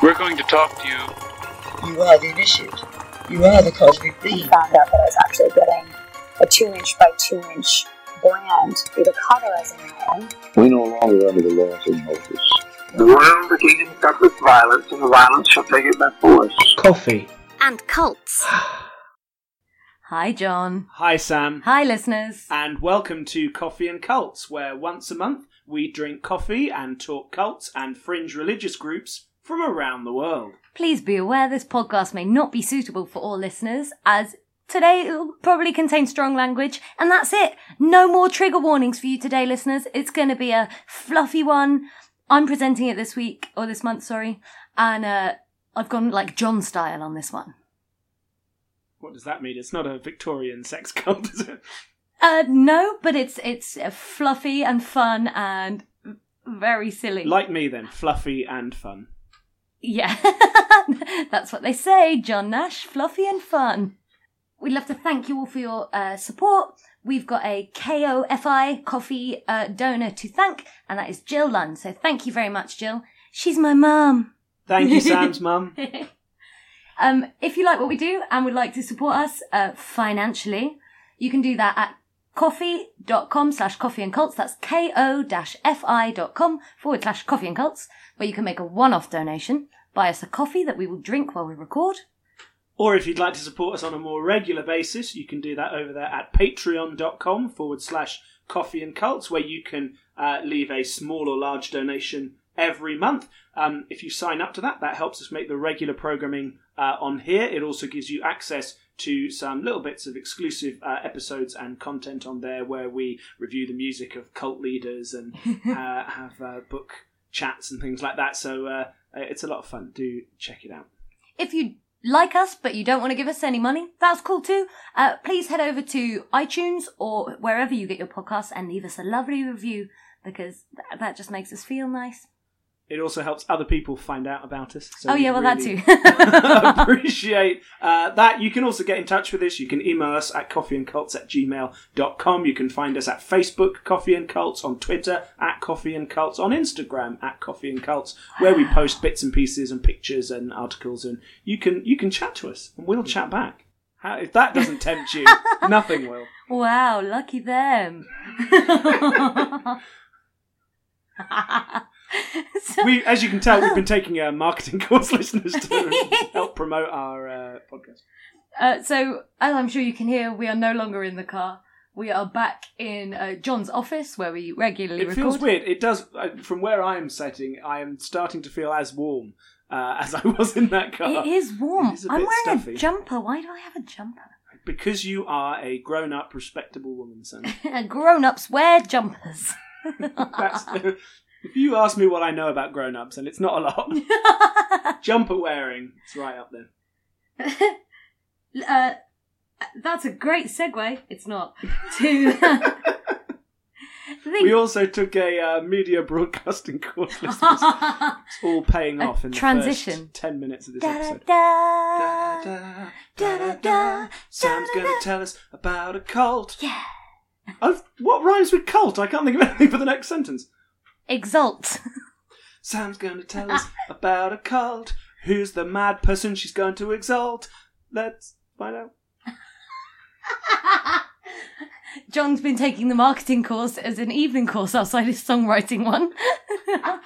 We're going to talk to you. You are the initiate. You are the cosmic and being. found out that I was actually getting a two inch by two inch brand with a through the cauterizing iron. We no longer under the laws of Moses. The world the kingdom suffereth violence, and the violence shall take it by force. Coffee. and cults. Hi, John. Hi, Sam. Hi, listeners. And welcome to Coffee and Cults, where once a month we drink coffee and talk cults and fringe religious groups from around the world. Please be aware this podcast may not be suitable for all listeners, as today it'll probably contain strong language, and that's it. No more trigger warnings for you today, listeners. It's going to be a fluffy one. I'm presenting it this week, or this month, sorry, and uh, I've gone like John style on this one. What does that mean? It's not a Victorian sex cult, is it? Uh, no, but it's it's uh, fluffy and fun and very silly. Like me, then. Fluffy and fun. Yeah, that's what they say, John Nash, fluffy and fun. We'd love to thank you all for your uh, support. We've got a Ko-fi coffee uh, donor to thank, and that is Jill Lund. So thank you very much, Jill. She's my mum. Thank you, Sam's mum. Um, if you like what we do and would like to support us uh, financially, you can do that at ko-fi.com slash coffee and cults. That's ko-fi.com forward slash coffee and cults, where you can make a one-off donation, buy us a coffee that we will drink while we record. Or if you'd like to support us on a more regular basis, you can do that over there at patreon.com forward slash coffee and cults, where you can uh, leave a small or large donation every month. Um, if you sign up to that, that helps us make the regular programming uh, on here. It also gives you access to some little bits of exclusive uh, episodes and content on there where we review the music of cult leaders and uh, have uh, book chats and things like that. So uh, it's a lot of fun. Do check it out. If you like us but you don't want to give us any money, that's cool too. Uh, please head over to iTunes or wherever you get your podcasts and leave us a lovely review because that just makes us feel nice. It also helps other people find out about us. So oh yeah, well really that too. appreciate uh, that. You can also get in touch with us. You can email us at coffeeandcults at gmail.com. You can find us at Facebook, Coffee and Cults, on Twitter, at Coffee and Cults, on Instagram, at Coffee and Cults, where we post bits and pieces and pictures and articles. And you can you can chat to us, and we'll chat back. How, if that doesn't tempt you, nothing will. wow, lucky them. So- We, as you can tell, we've been taking a marketing course, listeners, to help promote our uh, podcast. Uh, so, as I'm sure you can hear, we are no longer in the car. We are back in uh, John's office where we regularly It record. feels weird. It does. uh, From where I am sitting, I am starting to feel as warm uh, as I was in that car. It is warm. It is I'm wearing stuffy. a jumper. Why do I have a jumper? Because you are a grown-up, respectable woman, son. Grown-ups wear jumpers. That's if you ask me what I know about grown-ups, and it's not a lot. Jumper wearing, it's right up there. uh, that's a great segue. It's not to. the- We also took a uh, media broadcasting course, listeners. It's all paying off in the transition. first ten minutes of this episode. da, Da, da, da, da, da, Sam's gonna tell us about a cult. Yeah. I've, what rhymes with cult? I can't think of anything for the next sentence. Exalt. Sam's going to tell us about a cult. Who's the mad person she's going to exalt? Let's find out. John's been taking the marketing course as an evening course outside his songwriting one.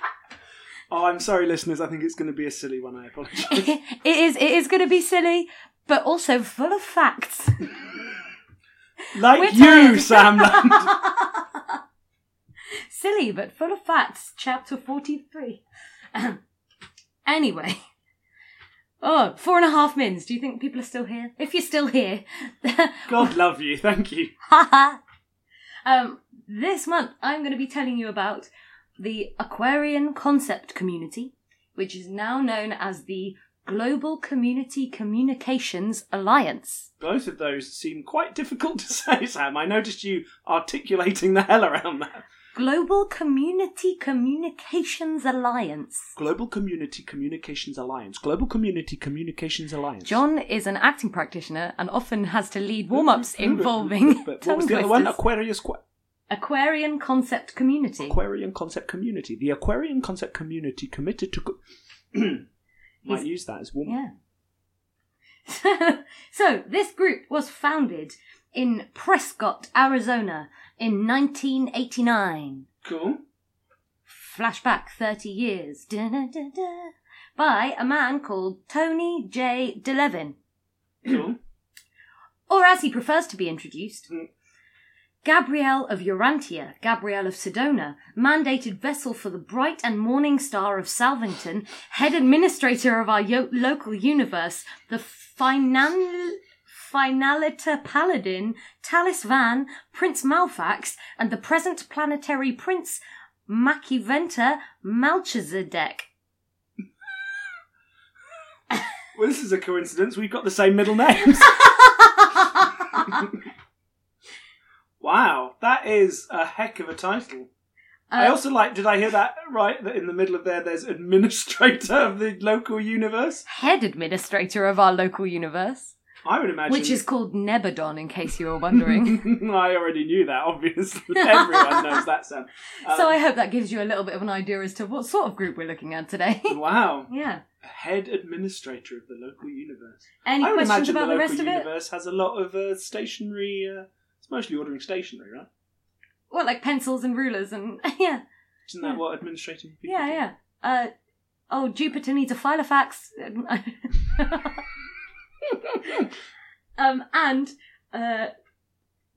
Oh, I'm sorry, listeners. I think it's going to be a silly one. I apologise. it is. It is going to be silly, but also full of facts. Like We're you, tired. Sam. Silly, but full of facts. Chapter forty-three. anyway. Oh, four and a half mins. Do you think people are still here? If you're still here, God love you. Thank you. um, this month I'm going to be telling you about the Aquarian Concept Community, which is now known as the Global Community Communications Alliance. Both of those seem quite difficult to say, Sam. I noticed you articulating the hell around that. Global Community Communications Alliance. Global Community Communications Alliance. Global Community Communications Alliance. John is an acting practitioner and often has to lead warm-ups involving But what was the other one? Aquarius. Qu- Aquarian Concept Community. Aquarian Concept Community. The Aquarian Concept Community committed to. co- Might use that as warm. Yeah. so, this group was founded in Prescott, Arizona in 1989. Cool. Flashback 30 years. Da-da-da-da. By a man called Tony J. DeLevin. Cool. or as he prefers to be introduced, Mm. Gabriel of Urantia, Gabriel of Sedona, mandated vessel for the Bright and Morning Star of Salvington, head administrator of our yo- local universe, the Final. Finalita Paladin, Talis Van, Prince Malfax, and the present planetary Prince Machiventa Melchizedek. Well, this is a coincidence. We've got the same middle names. wow, that is a heck of a title. I Uh, also like. Did I hear that right? That in the middle of there, there's administrator of the local universe. head administrator of our local universe. I would imagine. Which is called Nebadon, in case you were wondering. I already knew that. Obviously, everyone knows that sound. Um, so I hope that gives you a little bit of an idea as to what sort of group we're looking at today. Wow, yeah. head administrator of the local universe. Any I would questions imagine about the the rest of it? universe has a lot of uh, stationery. Uh, it's mostly ordering stationery, right? Well, like pencils and rulers and yeah, Isn't that Yeah. what administrating people yeah, do? yeah. Uh, oh, Jupiter needs a filofax. Um, and uh,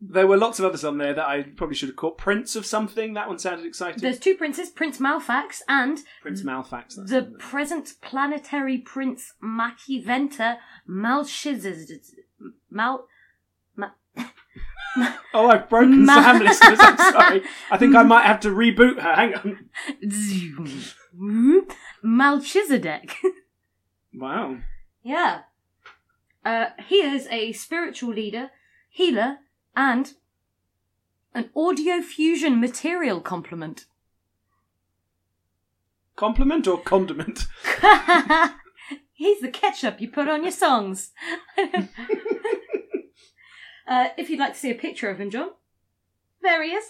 There were lots of others on there that I probably should have caught. Prince of something. That one sounded exciting. there's two princes, Prince Malfax and Prince Malfax. That's the on present planetary Prince Machiventa Malchizedek. Mal. Oh, I've broken Ma- Sam, listeners. I'm sorry. I think I might have to reboot her. Hang on. Melchizedek. Wow. yeah. Uh, he is a spiritual leader, healer, and an audio fusion material complement. Compliment or condiment? He's the ketchup you put on your songs. uh, if you'd like to see a picture of him, John, there he is.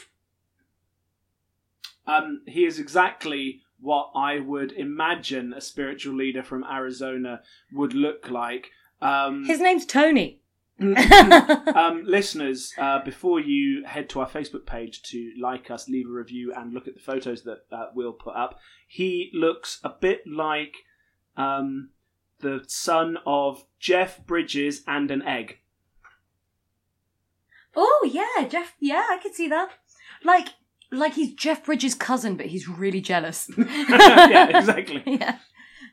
Um, he is exactly what I would imagine a spiritual leader from Arizona would look like. Um, His name's Tony. um, listeners, uh, before you head to our Facebook page to like us, leave a review, and look at the photos that uh, we'll put up, he looks a bit like um, the son of Jeff Bridges and an egg. Oh yeah, Jeff. Yeah, I could see that. Like, like he's Jeff Bridges' cousin, but he's really jealous. yeah, exactly. yeah.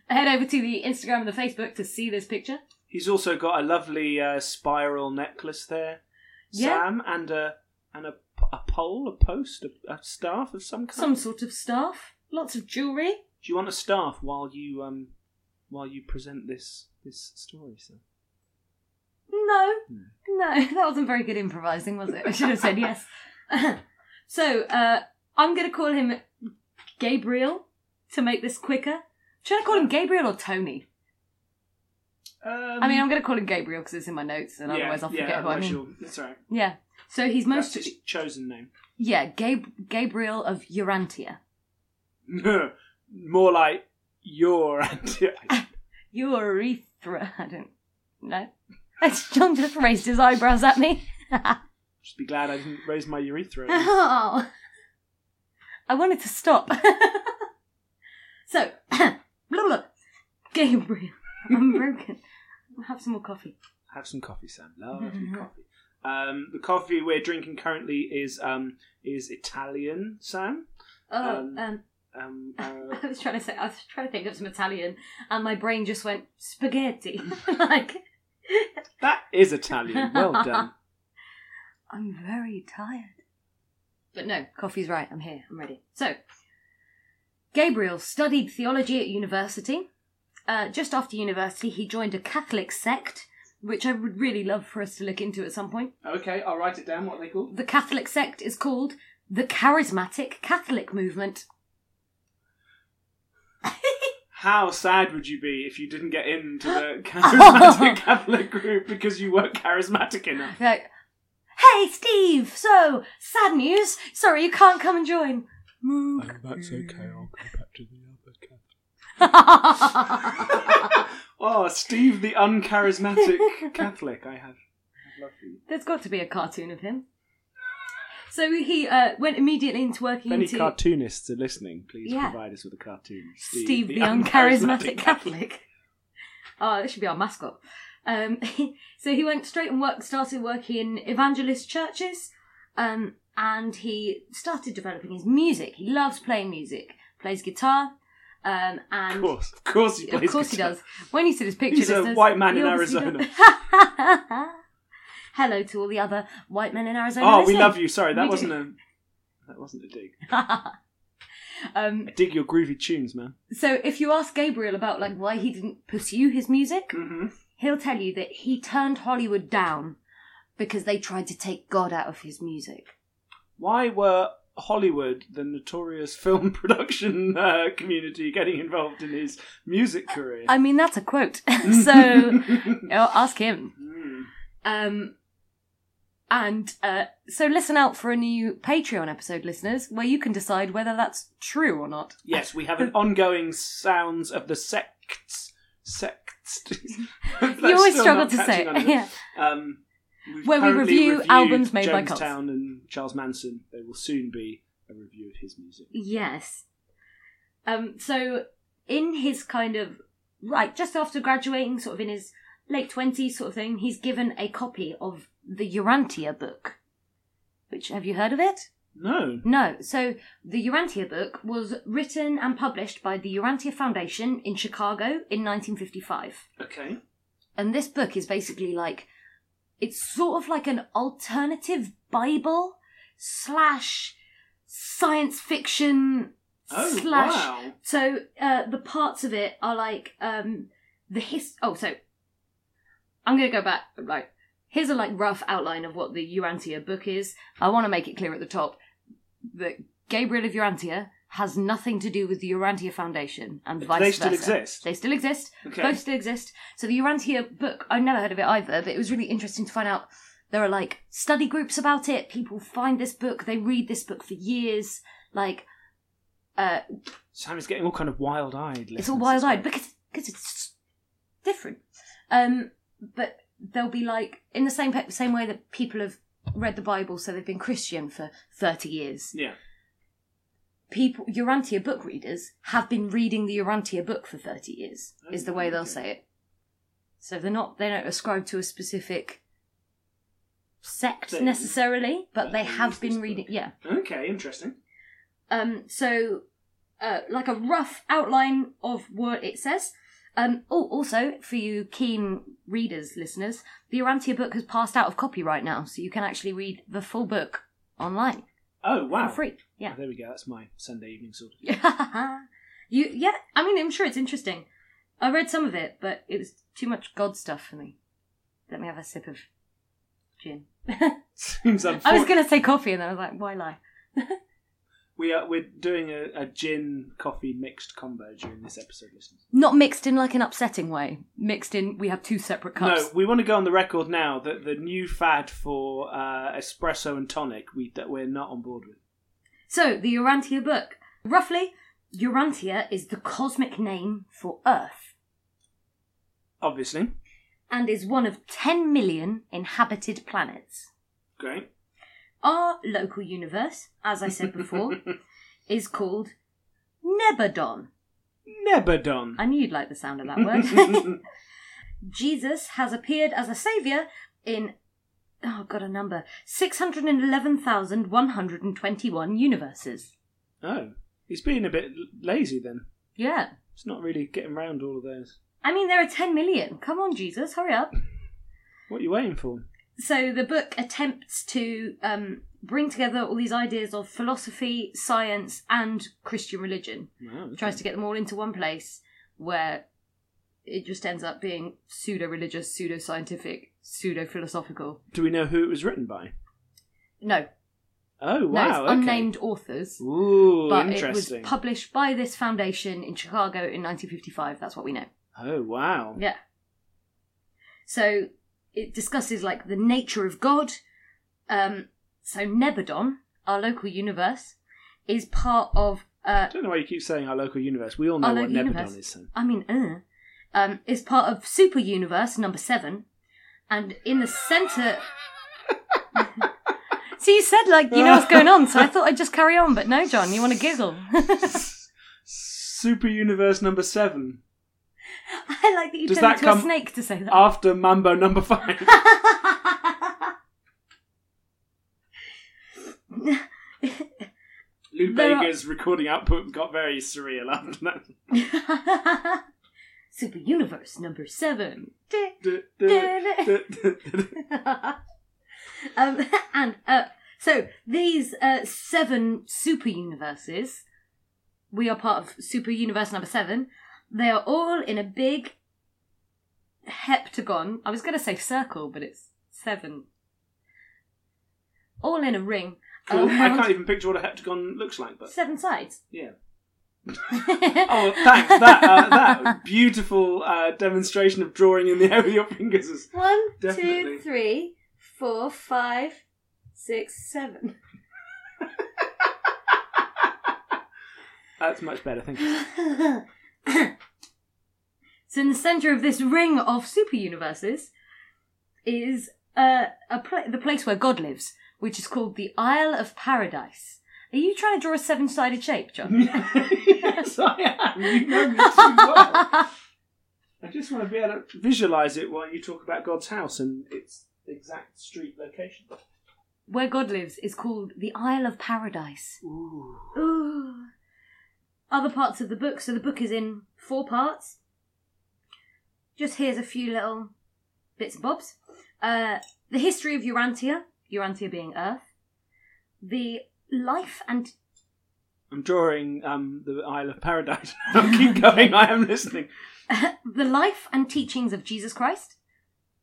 Head over to the Instagram and the Facebook to see this picture. He's also got a lovely uh, spiral necklace there, Yeah. Sam, and a and a, a pole, a post, a, a staff of some kind. Some sort of staff, lots of jewellery. Do you want a staff while you um while you present this this story, sir? No, no, that wasn't very good improvising, was it? I should have said yes. so, uh, I'm going to call him Gabriel to make this quicker. Should I call him Gabriel or Tony? Um, I mean, I'm going to call him Gabriel because it's in my notes, and otherwise I'll forget yeah, who I mean. That's right. Yeah. So he's Most most his chosen name. yeah, Gab- Gabriel of Urantia. More like your Urethra. I don't know. John just raised his eyebrows at me. Just be glad I didn't raise my urethra. Oh. I wanted to stop. so. Gabriel, I'm broken. Have some more coffee. Have some coffee, Sam. Lovely coffee. Um, the coffee we're drinking currently is um, is Italian, Sam. Oh, Um, um, Um, uh, I was trying to say, I was trying to think of some Italian, and my brain just went spaghetti. like, that is Italian. Well done. I'm very tired. But no, coffee's right. I'm here. I'm ready. So, Gabriel studied theology at university. Uh, just after university, he joined a Catholic sect, which I would really love for us to look into at some point. Okay, I'll write it down. What are they called? The Catholic sect is called the Charismatic Catholic Movement. How sad would you be if you didn't get into the charismatic Catholic group because you weren't charismatic enough? Like, hey, Steve! So, sad news. Sorry, you can't come and join. Oh, that's okay. I'll go back the Catholic. Steve the uncharismatic Catholic. I have, I have love for you. There's got to be a cartoon of him. So he uh, went immediately into working If any into cartoonists are listening, please Yeah. provide us with a cartoon. Steve, the, uncharismatic Catholic. Oh, that should be our mascot. Um, so he went straight and worked, started working in evangelist churches, um, and he started developing his music. He loves playing music, plays guitar, um, and Of course, of course he Of plays course he does. When you see this picture, He's a white man in Arizona. Hello to all the other white men in Arizona. Oh, we love you. Sorry, that We wasn't do. a that wasn't a dig. um, I dig your groovy tunes, man. so if you ask Gabriel about like why he didn't pursue his music, Mm-hmm. he'll tell you that he turned Hollywood down because they tried to take God out of his music. Why were Hollywood, the notorious film production uh, community, getting involved in his music career? I mean, that's a quote. so I'll ask him. Mm. Um, and uh, so listen out for a new Patreon episode, listeners, where you can decide whether that's true or not. Yes, we have an ongoing sounds of the sects. Sects. You always struggle to say catching on it. it. Yeah. Um, we've Where we review albums made by cults. Jonestown and Charles Manson. There will soon be a review of his music. Yes. Um, so in his kind of right, just after graduating, sort of in his late twenties sort of thing, he's given a copy of the Urantia book. Which have you heard of it? No. No. So the Urantia book was written and published by the Urantia Foundation in Chicago in 1955. Okay. And this book is basically like it's sort of like an alternative Bible slash science fiction Oh, slash wow. so uh, the parts of it are like um the his oh so I'm gonna go back like here's a like rough outline of what the Urantia book is. I want to make it clear at the top that Gabriel of Urantia has nothing to do with the Urantia Foundation and vice they still versa. exist? They still exist. Okay. Both still exist. So the Urantia book, I've never heard of it either, but it was really interesting to find out there are like study groups about it. People find this book, they read this book for years. Like, uh, Sam is getting all kind of wild-eyed. it's all wild eyed because because it's different. Um, but they'll be like in the same same way that people have read the Bible, so they've been Christian for thirty years. Yeah. People, Urantia book readers have been reading the Urantia book for thirty years. is the way they'll say it. So they're not they don't ascribe to a specific sect Thing. necessarily, but they have been reading. Yeah. Okay, interesting. Um, so, uh, like a rough outline of what it says. Um, oh, also, for you keen readers, listeners, the Urantia book has passed out of copyright now, so you can actually read the full book online Oh wow. for free. Yeah. Oh, there we go. That's my Sunday evening sort of. you, yeah, I mean, I'm sure it's interesting. I read some of it, but it was too much God stuff for me. Let me have a sip of gin. Seems I was going to say coffee, and then I was like, why lie? We are we're doing a, a gin coffee mixed combo during this episode, listeners. Not mixed in like an upsetting way. Mixed in, we have two separate cups. No, we want to go on the record now that the new fad for uh, espresso and tonic we that we're not on board with. So, the Urantia book. Roughly, Urantia is the cosmic name for Earth Obviously, and is one of 10 million inhabited planets. great. Our local universe, as I said before, is called Nebadon. Nebadon. I knew you'd like the sound of that word. Jesus has appeared as a saviour in, oh, got a number, 611,121 universes. oh, he's being a bit lazy then. Yeah. It's not really getting round all of those. I mean, there are 10 million. Come on, Jesus, hurry up. What are you waiting for? So the book attempts to um, bring together all these ideas of philosophy, science, and Christian religion. Wow, okay. Tries to get them all into one place where it just ends up being pseudo religious, pseudo scientific, pseudo philosophical. Do we know who it was written by? No, Oh no, wow, it's okay. unnamed authors. Ooh, but it was published by this foundation in Chicago in 1955. That's what we know. oh wow. Yeah. So it discusses like the nature of God. Um, so Nebadon, our local universe, is part of. Uh, I don't know why you keep saying our local universe. We all know what Nebadon universe. is. I mean, uh, um, is part of Super Universe number seven, and in the center. so you said like you know what's going on, so I thought I'd just carry on, but no, John, you want to giggle. Super Universe number seven I like that you Does turned that into a snake to say that. after Mambo number five. Lou There are- Bega's recording output got very surreal after that. Super Universe number seven. um, and uh, so these uh, seven super universes, we are part of Super Universe number seven. They are all in a big heptagon. I was going to say circle, but it's seven. All in a ring. Cool. I around can't even picture what a heptagon looks like, but Seven sides. yeah. Oh, thanks. That uh, that beautiful uh, demonstration of drawing in the air with your fingers is One, Definitely. two, three, four, five, six, seven. that's much better. Thank you. so in the center of this ring of super universes is uh, a pla- the place where God lives, which is called the Isle of Paradise. Are you trying to draw a seven-sided shape, John? yes, I am. You know me too well. I just want to be able to visualize it while you talk about God's house and its exact street location. where God lives is called the Isle of Paradise. Ooh. Ooh. Other parts of the book. So the book is in four parts. Just here's a few little bits and bobs. Uh, the history of Urantia, Urantia being Earth. The life and I'm drawing um, the Isle of Paradise. Keep going. I am listening. the life and teachings of Jesus Christ,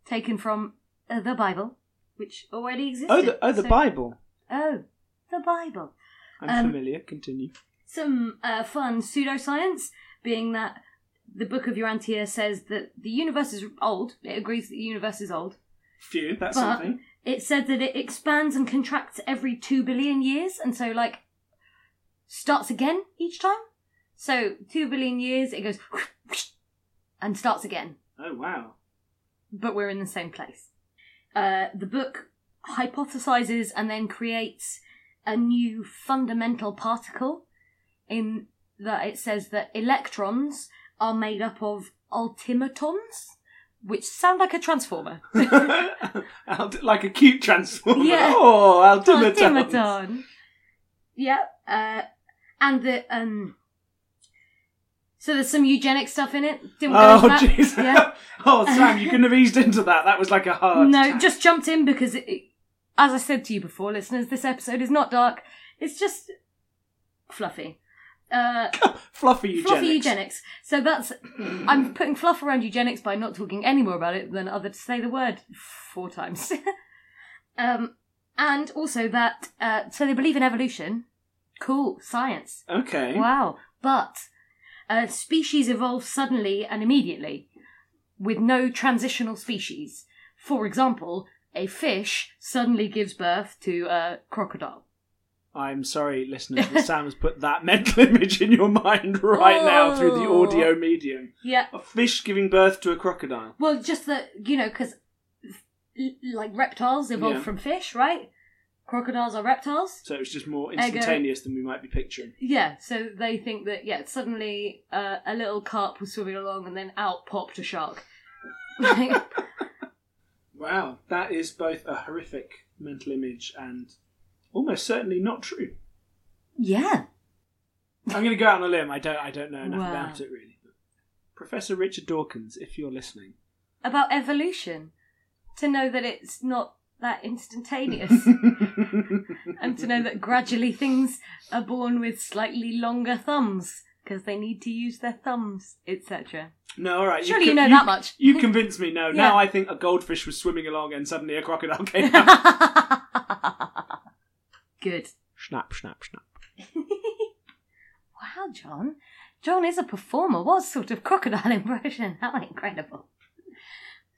taken from uh, the Bible, which already existed. Oh, the, oh, the So- Bible. Oh, the Bible. I'm Um, familiar. Continue. Some uh, fun pseudoscience, being that the Book of Urantia says that the universe is old. It agrees that the universe is old. Phew, that's But something. it said that it expands and contracts every two billion years, and so like starts again each time. So two billion years, it goes and starts again, Oh, wow. but we're in the same place. Uh, the book hypothesizes and then creates a new fundamental particle in that it says that electrons are made up of ultimatons, which sound like a transformer. Like a cute transformer. Yeah. Oh, Altimeton. Ultimaton. Yeah. Uh, and the um. So there's some eugenic stuff in it. Didn't Oh, jeez. Yeah. oh, Sam, you couldn't have eased into that. That was like a hard. No, just jumped in because, it- as I said to you before, listeners, this episode is not dark. It's just fluffy. Uh, fluffy eugenics. fluffy eugenics. So that's I'm putting fluff around eugenics by not talking any more about it than other to say the word four times. um, and also that uh, so they believe in evolution. Cool science. Okay. Wow. But a species evolves suddenly and immediately with no transitional species. For example, a fish suddenly gives birth to a crocodile. I'm sorry, listeners, but Sam has put that mental image in your mind right now through the Oh. audio medium. Yeah. A fish giving birth to a crocodile. Well, just that, you know, because like reptiles evolved Yeah. from fish, right? Crocodiles are reptiles. So it's just more instantaneous than we might be picturing. Yeah, so they think that, yeah, suddenly uh, a little carp was swimming along and then out popped a shark. Wow, that is both a horrific mental image and almost certainly not true. yeah. I'm going to go out on a limb. I don't. I don't know enough Wow. about it really. Professor Richard Dawkins, if you're listening, About evolution. To know that it's not that instantaneous. and to know that gradually things are born with slightly longer thumbs because they need to use their thumbs, etc. no, all right. Surely con- you know that much. You convinced me. No, Yeah. now I think a goldfish was swimming along and suddenly a crocodile came out. Good. snap, snap, snap. Wow, John. John is a performer. What sort of crocodile impression? How incredible.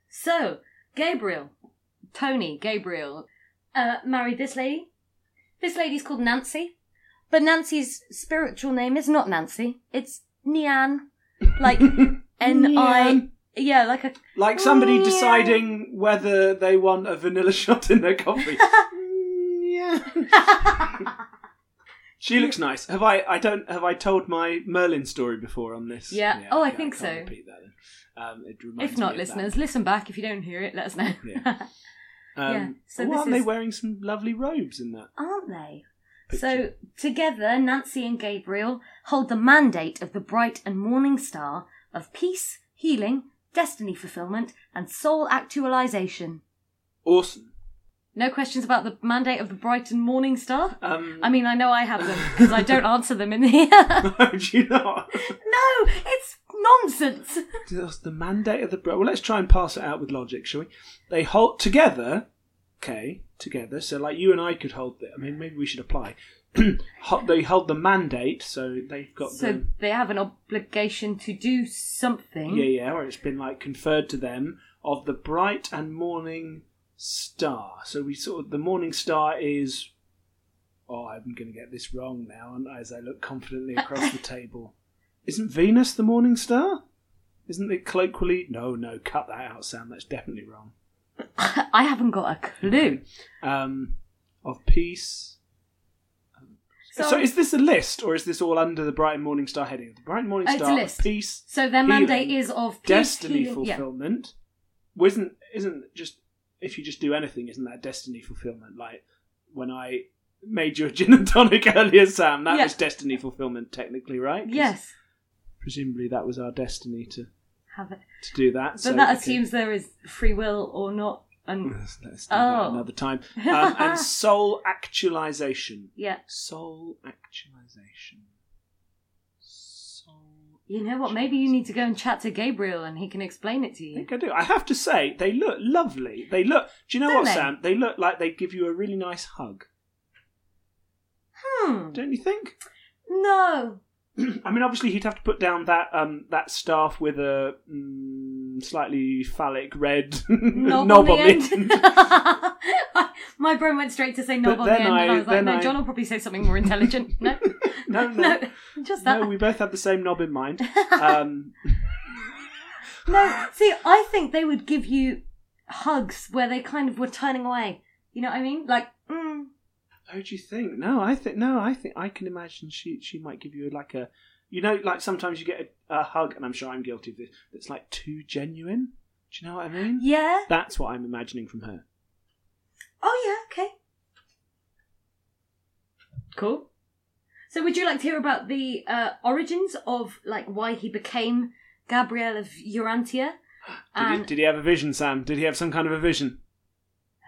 So, Gabriel, Tony, Gabriel, uh, married this lady. This lady's called Nancy. But Nancy's spiritual name is not Nancy. It's Niann. Like N I. Yeah, like a. Like somebody deciding whether they want a vanilla shot in their coffee. She looks nice. Have I? I don't. Have I told my Merlin story before on this? Yeah. Oh, I think can't so. Repeat that. Then. Um, it reminds if not, me of that. listeners, listen back. If you don't hear it, let us know. Yeah. Um, Yeah, so this aren't they is- wearing some lovely robes in that? Aren't they? Picture. So, together, Nancy and Gabriel hold the mandate of the bright and morning star of peace, healing, destiny fulfillment, and soul actualization. Awesome. No questions about the mandate of the Bright and morning star? Um, I mean, I know I have them because I don't answer them in here. do you not? no, it's nonsense. That's the mandate of the. Well, let's try and pass it out with logic, shall we? They hold together. Okay, together. So, like you and I could hold. The, I mean, maybe we should apply. They hold the mandate, so they've got So the. they have an obligation to do something. Yeah, yeah, or it's been like conferred to them of the bright and morning star. So we sort of the morning star is. Oh, I'm going to get this wrong now, and as I look confidently across the table, isn't Venus the morning star? Isn't it colloquially? No, no, cut that out, Sam. That's definitely wrong. I haven't got a clue. Um, of peace. So, is this a list, or is this all under the Bright Morning Star heading? The Bright Morning it's a Star, of peace, So their mandate healing, is of peace, destiny healing- yeah. fulfillment. Well, Isn't isn't just if you just do anything, isn't that destiny fulfillment? Like when I made you a gin and tonic earlier, Sam, that Yeah. was destiny fulfillment, technically, right? 'Cause Yes, Presumably, that was our destiny to have it. to do that. But so, that okay. assumes there is free will or not. And Let's, let's do that Oh. another time. Um, and soul actualization. yeah, Soul actualization. You know what? Maybe you need to go and chat to Gabriel, and he can explain it to you. I think I do. I have to say, they look lovely. They look. Do you know Don't what, they? Sam? They look like they give you a really nice hug. Hmm. Don't you think? No. I mean, obviously, he'd have to put down that um that staff with a mm, slightly phallic red Knob, knob on the end. My brain went straight to say knob But on the end, and I- I was like, no, I- John will probably say something more intelligent. No, no, no, no, just that. no. We both had the same knob in mind. Um, No, see, I think they would give you hugs where they kind of were turning away. You know what I mean? Like, mm, How do you think? No, I think no. I think I can imagine she she might give you like a, you know, like sometimes you get a, a hug, and I'm sure I'm guilty of this. That's like too genuine. Do you know what I mean? yeah. That's what I'm imagining from her. Oh, yeah, okay. Cool. So, would you like to hear about the uh, origins of like why he became Gabriel of Urantia? Did he, did he have a vision, Sam? Did he have some kind of a vision?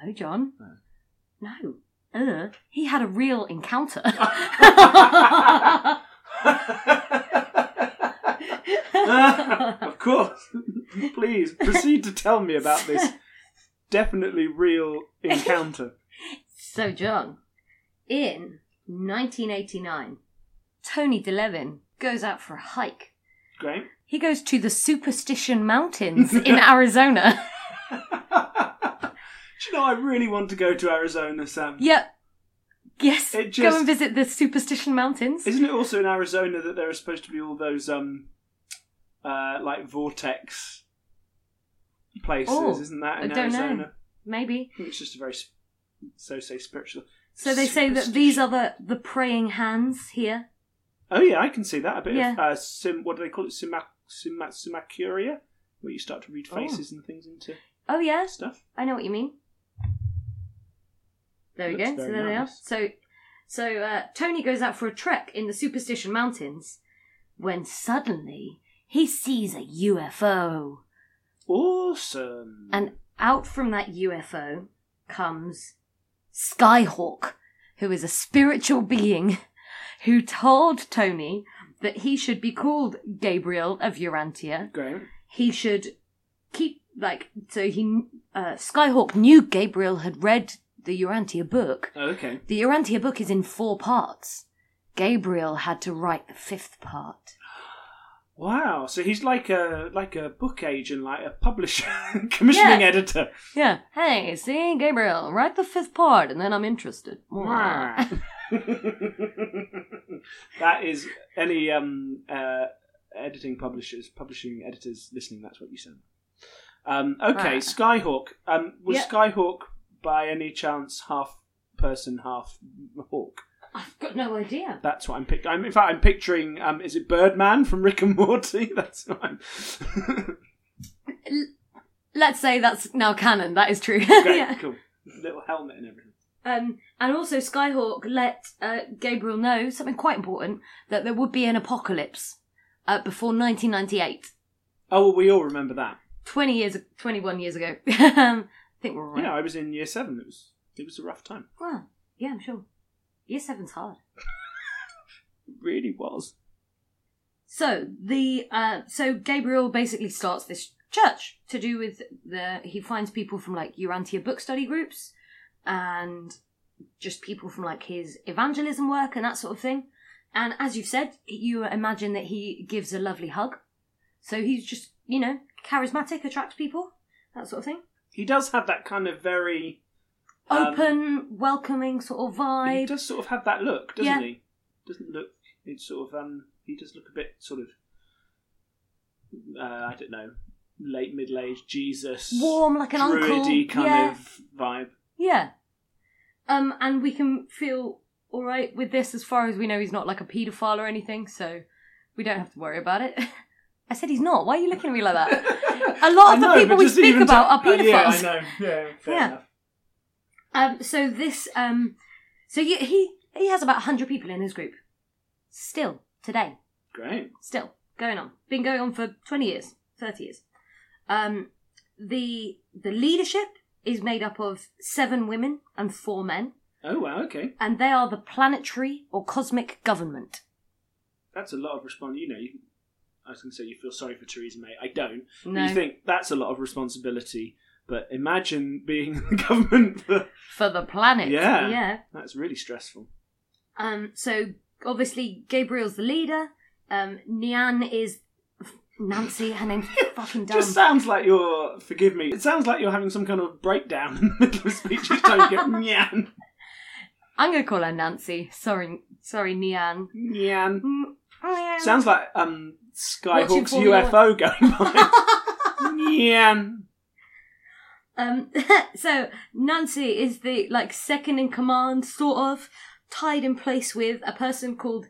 no, John. No. No. Uh, he had a real encounter. of course. Please proceed to tell me about this definitely real encounter. So, John, in 1989, Tony DeLevin goes out for a hike. Great. He goes to the Superstition Mountains in Arizona. Do you know I really want to go to Arizona, Sam? Yep. Yes, It go and visit the Superstition Mountains. Isn't it also in Arizona that there are supposed to be all those um uh like vortex places, Oh, isn't that in I don't know. Arizona? Maybe. It's just a very so say spiritual. So they say that these are the, the praying hands here. Oh yeah, I can see that a bit Yeah. of uh, sim. What do they call it? Simac, simac, simacuria, where you start to read Oh. faces and things into Oh, yeah, stuff. I know what you mean. There we Looks go. So very there they are. nice. So, so uh, Tony goes out for a trek in the Superstition Mountains when suddenly he sees a UFO. Awesome. And out from that UFO comes Skyhawk, who is a spiritual being who told Tony that he should be called Gabriel of Urantia. great. He should keep, like, so he, uh, Skyhawk knew Gabriel had read the Urantia book. Oh, okay. The Urantia book is in four parts. Gabriel had to write the fifth part. Wow. So he's like a like a book agent, like a publisher, commissioning Yeah. editor. Yeah. Hey, see, Gabriel, write the fifth part, and then I'm interested. that is any um uh editing publishers, publishing editors listening, that's what you said. Um, okay, Right. Skyhawk. Um, was Yeah. Skyhawk by any chance half person, half hawk? I've got no idea. That's what I'm picturing. In fact, I'm picturing. Um, is it Birdman from Rick and Morty? That's what I'm. Let's say that's now canon. That is true. Great, yeah. cool. Little helmet and everything. Um, and also, Skyhawk let uh, Gabriel know something quite important that there would be an apocalypse uh, before 1998. Oh, well, we all remember that. 20 years, 21 years ago. think we're all right. Yeah, I was in year seven. It was. It was a rough time. Well, yeah, I'm sure. Year seven's hard. It really was. So the uh, so Gabriel basically starts this church to do with the he finds people from like Urantia book study groups and just people from like his evangelism work and that sort of thing. And as you've said, you imagine that he gives a lovely hug. So he's just you know charismatic, attracts people, that sort of thing. He does have that kind of very. um, Open, welcoming sort of vibe. He does sort of have that look, doesn't Yeah. he? Doesn't look. It's sort of um. He does look a bit sort of. Uh, I don't know, late middle aged Jesus, Warm like an uncle. kind yeah. of vibe. Yeah. Um, and we can feel all right with this as far as we know he's not like a paedophile or anything, so we don't have to worry about it. I said he's not. Why are you looking at me like that? A lot of I the people we speak about to- are uh, yeah, I know. Yeah, fair Yeah. enough. Um, so this, um, so you, he he has about hundred people in his group. Still today, Great. still going on. Been going on for twenty years, thirty years. Um, the the leadership is made up of seven women and four men. Oh wow. Okay, and they are the planetary or cosmic government. that's a lot of response. You know, you, I was going to say you feel sorry for Theresa May. I don't. No, You think that's a lot of responsibility, but imagine being the government. For, for the planet. Yeah. yeah. that's really stressful. Um. So obviously Gabriel's the leader. Um. Niann is Nancy. Her name's fucking dumb. Just sounds like you're. Forgive me. It sounds like you're having some kind of breakdown in the middle of speech you get nyan, I'm gonna call her Nancy. Sorry, sorry, Niann. nyan. Mm, Niann. Sounds like um Skyhawk's UFO going by. nyan. Um, so Nancy is the like second in command, sort of tied in place with a person called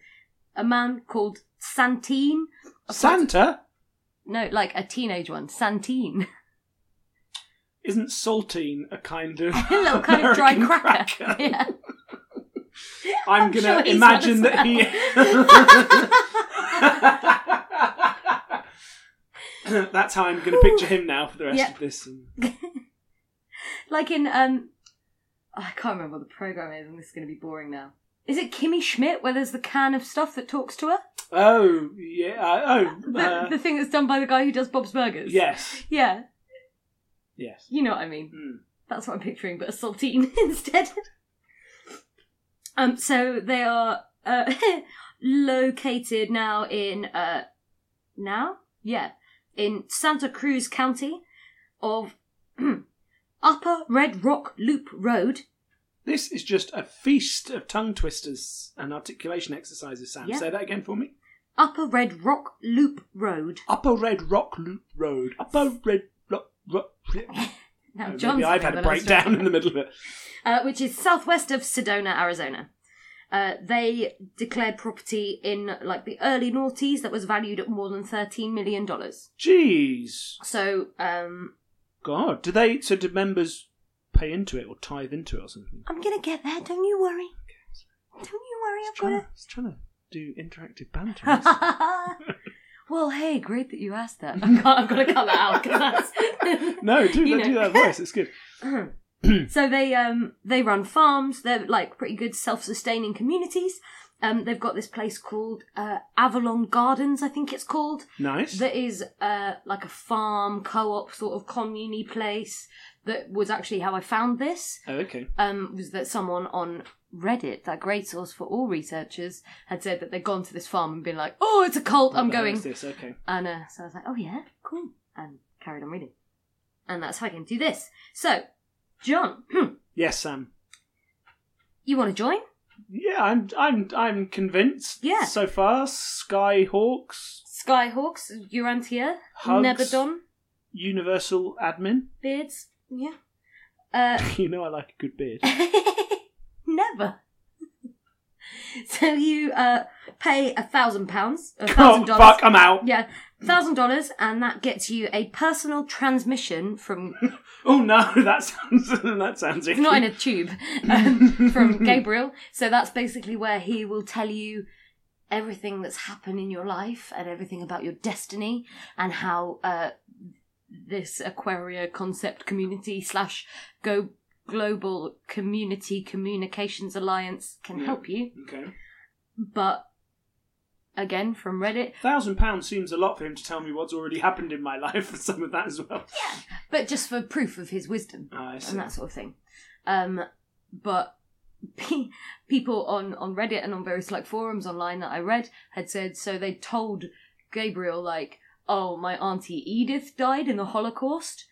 a man called Santine. Santa No, like a teenage one, Santine. isn't saltine a kind of a little kind of dry American cracker. Yeah. I'm, I'm gonna sure imagine that he. That's how I'm going to picture him now for the rest Yeah. of this. And... like in um, I can't remember what the program is, and this is going to be boring now. Is it Kimmy Schmidt where there's the can of stuff that talks to her? Oh yeah. Uh, oh The, uh, the thing that's done by the guy who does Bob's Burgers. yes. Yeah, Yes. you know what I mean. Hmm. That's what I'm picturing, but a saltine instead. Um, so they are uh, located now in uh, now, yeah, in Santa Cruz County of Upper Red Rock Loop Road. This is just a feast of tongue twisters and articulation exercises. Sam, Yeah. say that again for me. Upper Red Rock Loop Road. Upper Red Rock Loop Road. Upper Red Rock. Rock. Now, Maybe John's I've had a breakdown in the middle of it. uh, which is southwest of Sedona, Arizona. Uh, they declared property in like the early noughties that was valued at more than thirteen million dollars. Jeez. So, um, God. Do they? So do members pay into it or tithe into it or something? I'm gonna get there. Don't you worry. Don't you worry. I've trying, got to, it's trying to do interactive banter. well, hey, great that you asked that. I can't, I've got to cut that out because that's no, do, You that, do that voice. It's good. so they um they run farms. They're like pretty good self-sustaining communities. Um, they've got this place called uh, Avalon Gardens, I think it's called. Nice. That is uh like a farm co-op sort of commune place. That was actually how I found this. oh, okay. um, was that someone on Reddit, that great source for all researchers, had said that they'd gone to this farm and been like, "Oh, it's a cult. I'm What hell going." this? Okay. And uh, so I was like, "Oh yeah, cool," and carried on reading. And that's how I can do this. So, John, Yes, Sam. you want to join? Yeah, I'm. I'm. I'm convinced. Yeah. So far, Skyhawks. Skyhawks, Urantia, Hugs. Nebadon, Universal admin. Beards. Yeah. Uh, You know I like a good beard. never. So you uh, pay a thousand pounds, a Oh, dollars. fuck, I'm out. Yeah, thousand dollars, and that gets you a personal transmission from Oh no, that sounds that sounds icky. not in a tube um, from Gabriel. So that's basically where he will tell you everything that's happened in your life and everything about your destiny and how uh, this Aquaria concept community slash go global community communications alliance can help you. Okay. But again, from Reddit, Thousand pounds seems a lot for him to tell me what's already happened in my life for some of that as well. Yeah, but just for proof of his wisdom. See. and that sort of thing. Um, but pe- people on on Reddit and on various like forums online that I read had said so they told Gabriel like, "Oh, my auntie Edith died in the Holocaust."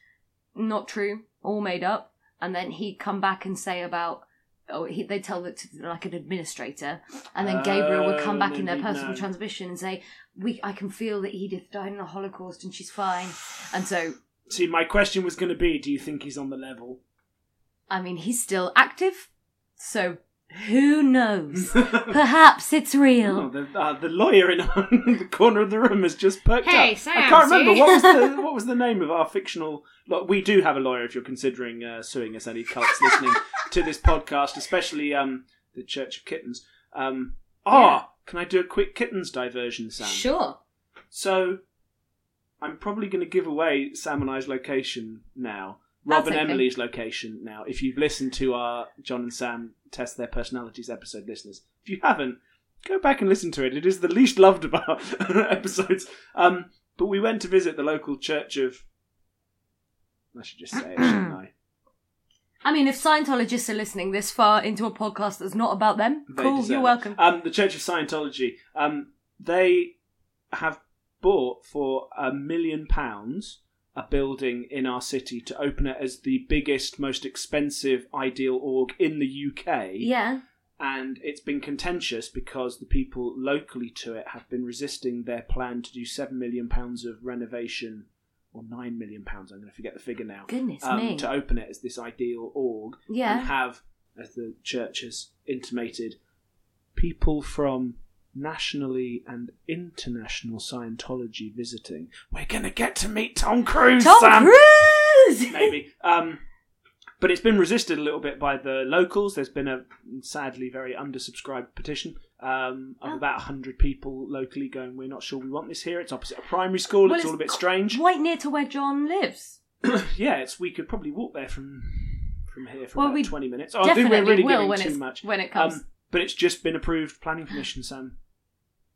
Not true, all made up. And then he'd come back and say about. Oh, he, they tell it to like an administrator, and then Gabriel would come back in their um, personal no. transmission and say, "We, I can feel that Edith died in the Holocaust and she's fine." And so See, my question was going to be: Do you think he's on the level? I mean, he's still active, so who knows? Perhaps it's Oh, real. the, uh, the lawyer in the corner of the room has just perked Hey, up. Sam, I can't remember see? what was the what was the name of our fictional. Look, we do have a lawyer if you're considering uh, suing us. Any cults listening to this podcast, especially um, the Church of Kittens. Um, ah, can I do a quick kittens diversion, Sam? Sure. So, I'm probably going to give away Sam and I's location now. Rob That's and okay. Emily's location now. If you've listened to our John and Sam test their personalities episode, listeners, if you haven't, go back and listen to it. It is the least loved of our episodes. Um, but we went to visit the local church of. I should just say it, shouldn't I? I mean, if Scientologists are listening this far into a podcast that's not about them, They cool, deserve you're it. welcome. Um, the Church of Scientology. Um, they have bought for a million pounds a building in our city to open it as the biggest, most expensive ideal org in the UK. yeah. And it's been contentious because the people locally to it have been resisting their plan to do seven million pounds of renovation, or nine million pounds. I'm going to forget the figure now. Goodness um, me. To open it as this ideal org and Yeah. have, as the church has intimated, people from nationally and international Scientology visiting. We're going to get to meet Tom Cruise, Tom Sam! Cruise! Maybe. Um, but it's been resisted a little bit by the locals. There's been a sadly very undersubscribed petition um, of Oh. about 100 people locally going, We're not sure we want this here. It's opposite a primary school. Well, it's, all a bit strange. Quite near to where John lives. yeah, it's we could probably walk there from from here for Well, about we 20 minutes. Oh, I think we're really will giving when too much. when it comes. Um, but it's just been approved planning permission, Sam.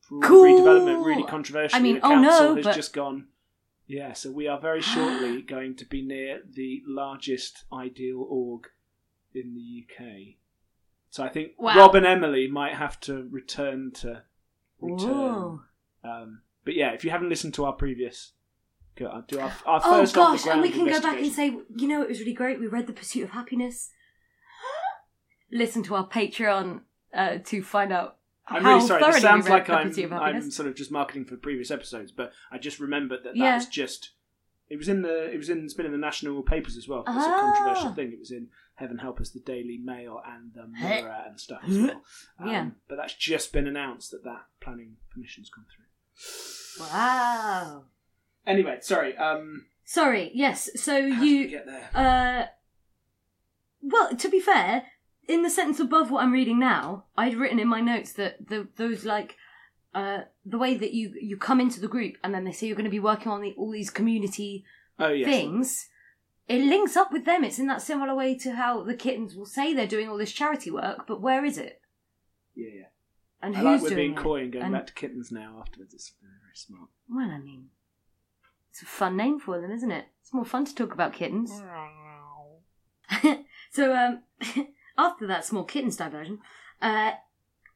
Cool. redevelopment, really controversial. I mean, the oh no, council has but- just gone. Yeah, so we are very shortly going to be near the largest ideal org in the UK. So I think Wow. Rob and Emily might have to return to return. Um, but yeah, if you haven't listened to our previous, uh, do our, our Oh first gosh, and we can go back and say, you know, it was really great. We read The Pursuit of Happiness. Listen to our Patreon uh, to find out I'm how really sorry. This sounds like I'm, I'm sort of just marketing for previous episodes, but I just remembered that that Yeah. was just. It was in the. It was in. It's been in the national papers as well. It It's a Ah. controversial thing. It was in Heaven Help Us, the Daily Mail, and the Mirror and stuff as well. Um, Yeah. But that's just been announced that that planning permission's gone through. Wow. Anyway, sorry. Um, Sorry, yes. So how did we you get there? Uh, well, to be fair, in the sentence above what I'm reading now, I'd written in my notes that the, those like uh, the way that you you come into the group and then they say you're going to be working on the, all these community oh yes. things. It links up with them. It's in that similar way to how the kittens will say they're doing all this charity work, but where is it? Yeah, yeah. And I who's like we're doing being it? coy and going And- back to kittens now afterwards. It's very, very smart. Well, I mean, it's a fun name for them, isn't it? It's more fun to talk about kittens. so, um, after that small kittens diversion, uh,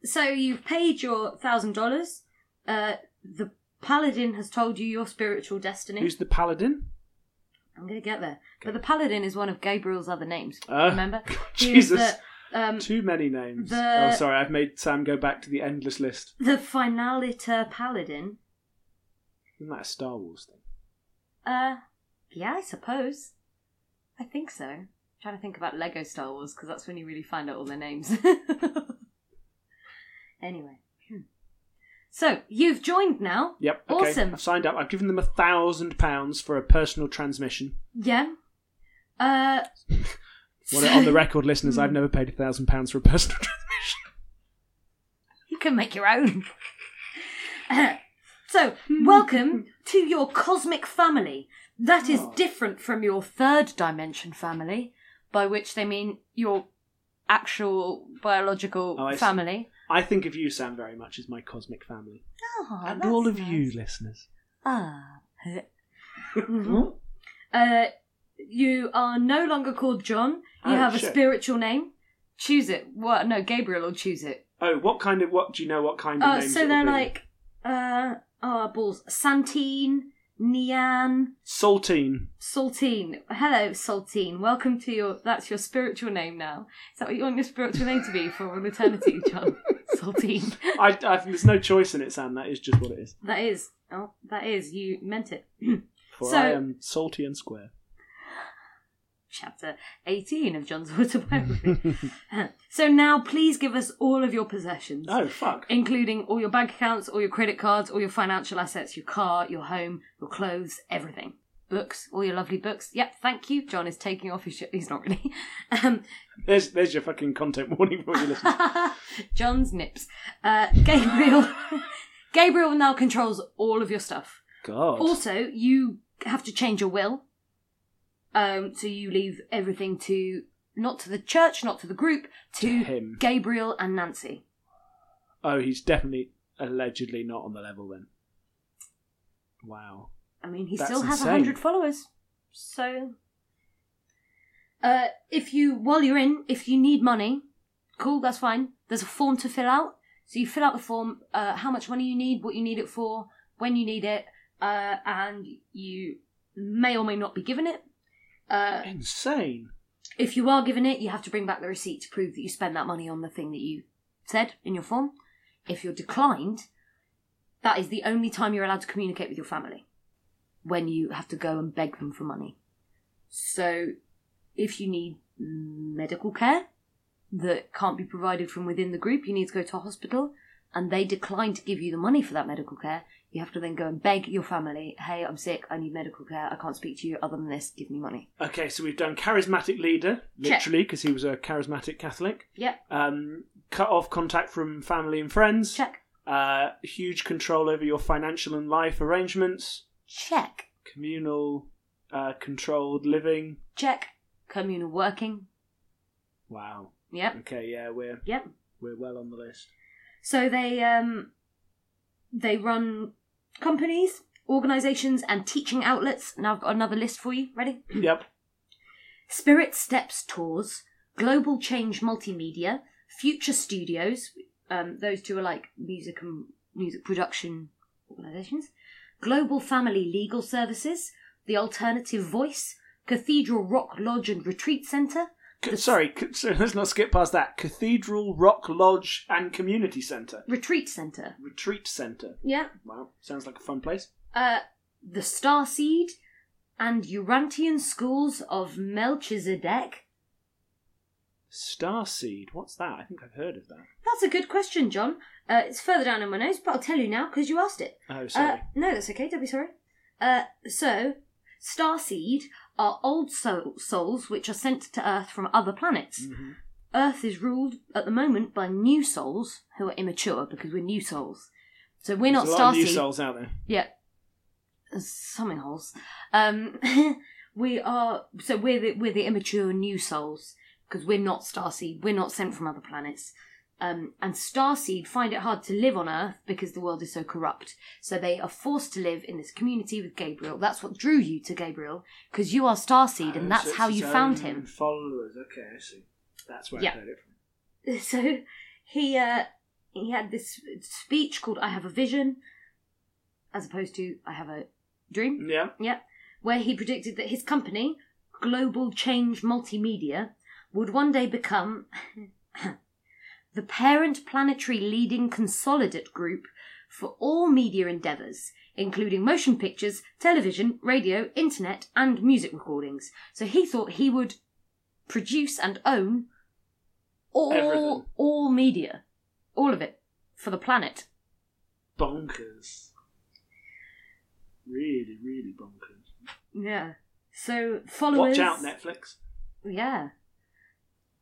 so you've paid your thousand dollars. Uh, the paladin has told you your spiritual destiny. Who's the paladin? I'm gonna get there, but the paladin is one of Gabriel's other names. Ah, remember? Jesus. the, um, Too many names. the- Oh, sorry, I've made Sam go back to the endless list. the finaliter paladin. Isn't that a Star Wars thing? Uh, yeah, I suppose. I think so. Trying to think about Lego Star Wars because that's when you really find out all their names. anyway. Hmm. So, you've joined now. Yep. Okay. Awesome. I've signed up. I've given them a thousand pounds for a personal transmission. Yeah. Uh, Well, on the record, listeners, I've never paid a thousand pounds for a personal transmission. you can make your own. so, welcome to your cosmic family. That is Oh. different from your third dimension family, by which they mean your actual biological Oh, I see. family. I think of you, Sam, very much as my cosmic family, Oh, and all of you, listeners. Ah. uh, you are no longer called John. You Oh, have a shit. spiritual name. Choose it. What? No, Gabriel will choose it. Oh, what kind of what do you know? What kind of Uh, names? so it'll they're be? like, uh, oh balls, Santine, Niann, Saltine. Saltine. Hello, Saltine. Welcome to your. That's your spiritual name now. Is that what you want your spiritual name to be for an eternity, John? Saltine. I, I think there's no choice in it, Sam. That is just what it is. That is. Oh, that is. You meant it. For So- I am salty and square. Chapter 18 of John's autobiography. so now please give us all of your possessions. Oh fuck! Including all your bank accounts, all your credit cards, all your financial assets, your car, your home, your clothes, everything. Books, all your lovely books. Yep, thank you. John is taking off his shirt. He's not really. Um, There's there's your fucking content warning for you listeners. John's nips. Uh, Gabriel. Gabriel now controls all of your stuff. God. Also, you have to change your will. Um, so you leave everything to not to the church, not to the group, to, him. Gabriel and Nancy. Oh, he's definitely allegedly not on the level then. Wow. I mean, he That's still has a insane. hundred followers. So, uh, if you while you're in, if you need money, cool, that's fine. There's a form to fill out. So you fill out the form, uh, how much money you need, what you need it for, when you need it, uh, and you may or may not be given it. Uh, Insane. If you are given it, you have to bring back the receipt to prove that you spent that money on the thing that you said in your form. If you're declined, that is the only time you're allowed to communicate with your family when you have to go and beg them for money. So, if you need medical care that can't be provided from within the group, you need to go to a hospital and they decline to give you the money for that medical care, you have to then go and beg your family, hey, I'm sick, I need medical care, I can't speak to you other than this, give me money. Okay, so we've done charismatic leader, literally, because he was a charismatic Catholic. Yep, Um, cut off contact from family and friends. check. Uh, huge control over your financial and life arrangements. Check. Communal, uh, controlled living. Check. Communal working. Wow. Yep. Okay, yeah, we're Yep. we're well on the list. So they um they run companies, organizations and teaching outlets. Now I've got another list for you. Ready? Yep. Spirit Steps Tours, Global Change Multimedia, Future Studios. Um, those two are like music and music production organizations. Global Family Legal Services, The Alternative Voice, Cathedral Rock Lodge and Retreat Centre, sorry, so let's not skip past that. Cathedral, Rock Lodge, and Community Centre. Retreat Centre. Retreat Centre. Yeah. Wow, sounds like a fun place. uh, the Starseed and Urantian schools of Melchizedek? Starseed, what's that? I think I've heard of that. That's a good question, John. Uh, it's further down in my notes, but I'll tell you now because you asked it. Oh, Uh, sorry. no, that's okay. Don't be sorry. Uh, so, Starseed are old soul- souls which are sent to Earth from other planets. Mhm. Earth is ruled at the moment by new souls who are immature because we're new souls. So we're There's not a lot of new Starseed. souls out there. Yeah. Some holes. Um, we are so we're the we're the immature new souls because we're not starseed. We're not sent from other planets. Um, and starseed find it hard to live on Earth because the world is so corrupt. So they are forced to live in this community with Gabriel. That's what drew you to Gabriel because you are starseed, and Oh, that's so how you found him. Followers, okay, I see. That's where Yeah. I heard it from. so he uh he had this speech called "I Have a Vision," as opposed to "I Have a Dream." Yeah. Yeah, where he predicted that his company, Global Change Multimedia, would one day become the parent planetary leading consolidate group for all media endeavours, including motion pictures, television, radio, internet, and music recordings. So he thought he would produce and own all Everything. all media, all of it for the planet. Bonkers. Really, really bonkers. Yeah. So followers. Watch out, Netflix. Yeah.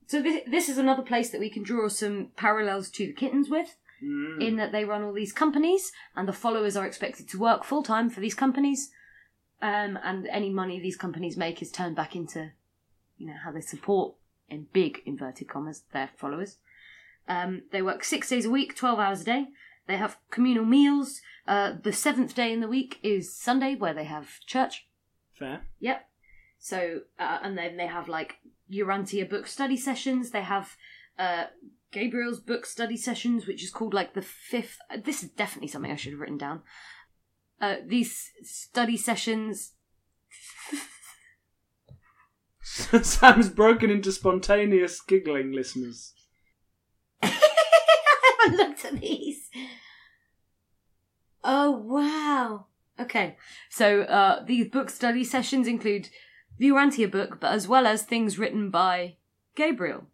So this, this is another place that we can draw some parallels to the kittens with, Mm. in that they run all these companies, and the followers are expected to work full time for these companies, um, and any money these companies make is turned back into, you know, how they support in big inverted commas their followers. Um, they work six days a week, twelve hours a day. They have communal meals. Uh, the seventh day in the week is Sunday, where they have church. Fair. Yep. So, uh, and then they have like Urantia book study sessions. They have uh, Gabriel's book study sessions, which is called like the fifth. uh, This is definitely something I should have written down. Uh, these study sessions. Sam's broken into spontaneous giggling, listeners. I haven't looked at these. Oh wow. Okay, so uh, these book study sessions include the Urantia book, but as well as things written by Gabriel.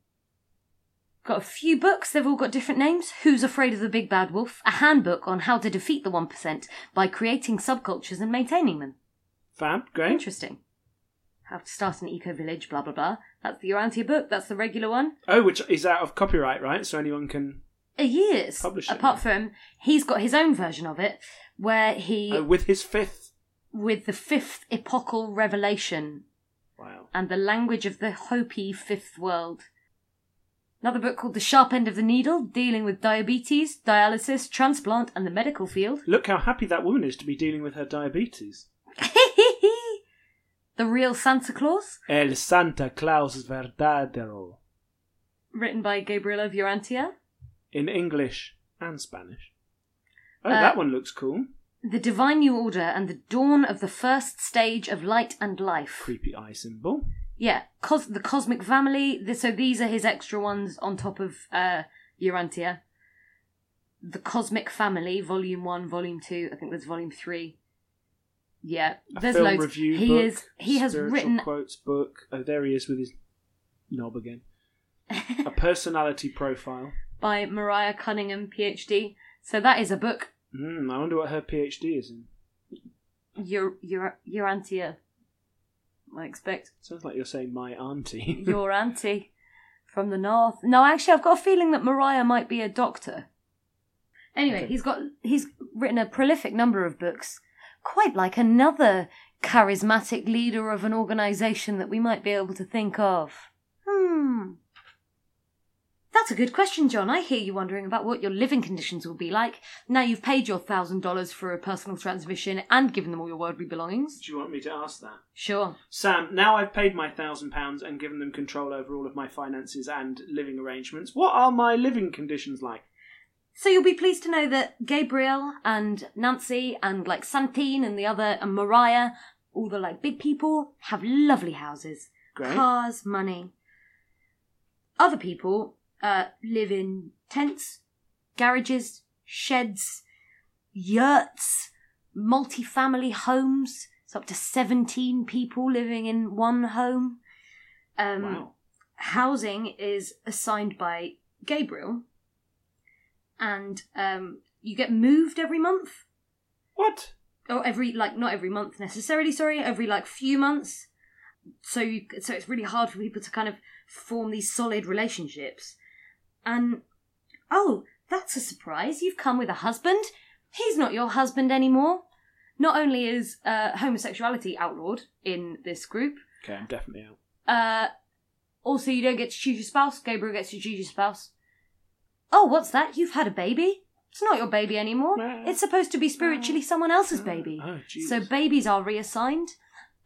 Got a few books, they've all got different names. Who's Afraid of the Big Bad Wolf? A handbook on how to defeat the 1% by creating subcultures and maintaining them. Fab, great. Interesting. How to start an eco village, blah blah blah. That's the Urantia book, that's the regular one. Oh, which is out of copyright, right? So anyone can. Uh, a years. Publish it, Apart from, he's got his own version of it, where he, Oh, with his fifth. with the fifth epochal revelation Wow. and the language of the Hopi fifth world. Another book called The Sharp End of the Needle, dealing with diabetes, dialysis, transplant, and the medical field. Look how happy that woman is to be dealing with her diabetes. the Real Santa Claus, El Santa Claus Verdadero. written by Gabriel of Urantia. In English and Spanish. Oh, Uh, that one looks cool. The Divine New Order and the Dawn of the First Stage of Light and Life. Creepy eye symbol. Yeah, cos- the Cosmic Family. th- So these are his extra ones on top of uh, Urantia. The Cosmic Family, Volume One, Volume Two. I think there's Volume Three. Yeah, A there's film loads. review he book, is. He has spiritual written. quotes book. Oh, there he is with his knob again. A personality profile. by Mariah Cunningham, PhD. So that is a book. Hmm, I wonder what her PhD is in. Your your Ur- Urantia. I expect Sounds like you're saying my auntie. your auntie from the north. No, actually, I've got a feeling that Mariah might be a doctor. Anyway, Okay. he's got he's written a prolific number of books, quite like another charismatic leader of an organisation that we might be able to think of. Hmm. That's a good question, John. I hear you wondering about what your living conditions will be like. Now you've paid your thousand dollars for a personal transmission and given them all your worldly belongings. Do you want me to ask that? Sure. Sam, now I've paid my thousand pounds and given them control over all of my finances and living arrangements. What are my living conditions like? So you'll be pleased to know that Gabriel and Nancy and like Santine and the other and Mariah, all the like big people, have lovely houses, Great. cars, money. Other people uh, live in tents, garages, sheds, yurts, multi-family homes. It's up to seventeen people living in one home. Um, wow. housing is assigned by Gabriel, and um, you get moved every month, What? Oh, every like not every month necessarily. Sorry, every like few months. So you so it's really hard for people to kind of form these solid relationships. And oh, that's a surprise! You've come with a husband. He's not your husband anymore. Not only is uh, homosexuality outlawed in this group, Okay, I'm definitely out. uh, also, you don't get to choose your spouse. Gabriel gets to choose your spouse. Oh, what's that? You've had a baby? It's not your baby anymore. No. It's supposed to be spiritually someone else's baby. Oh, jeez. So babies are reassigned.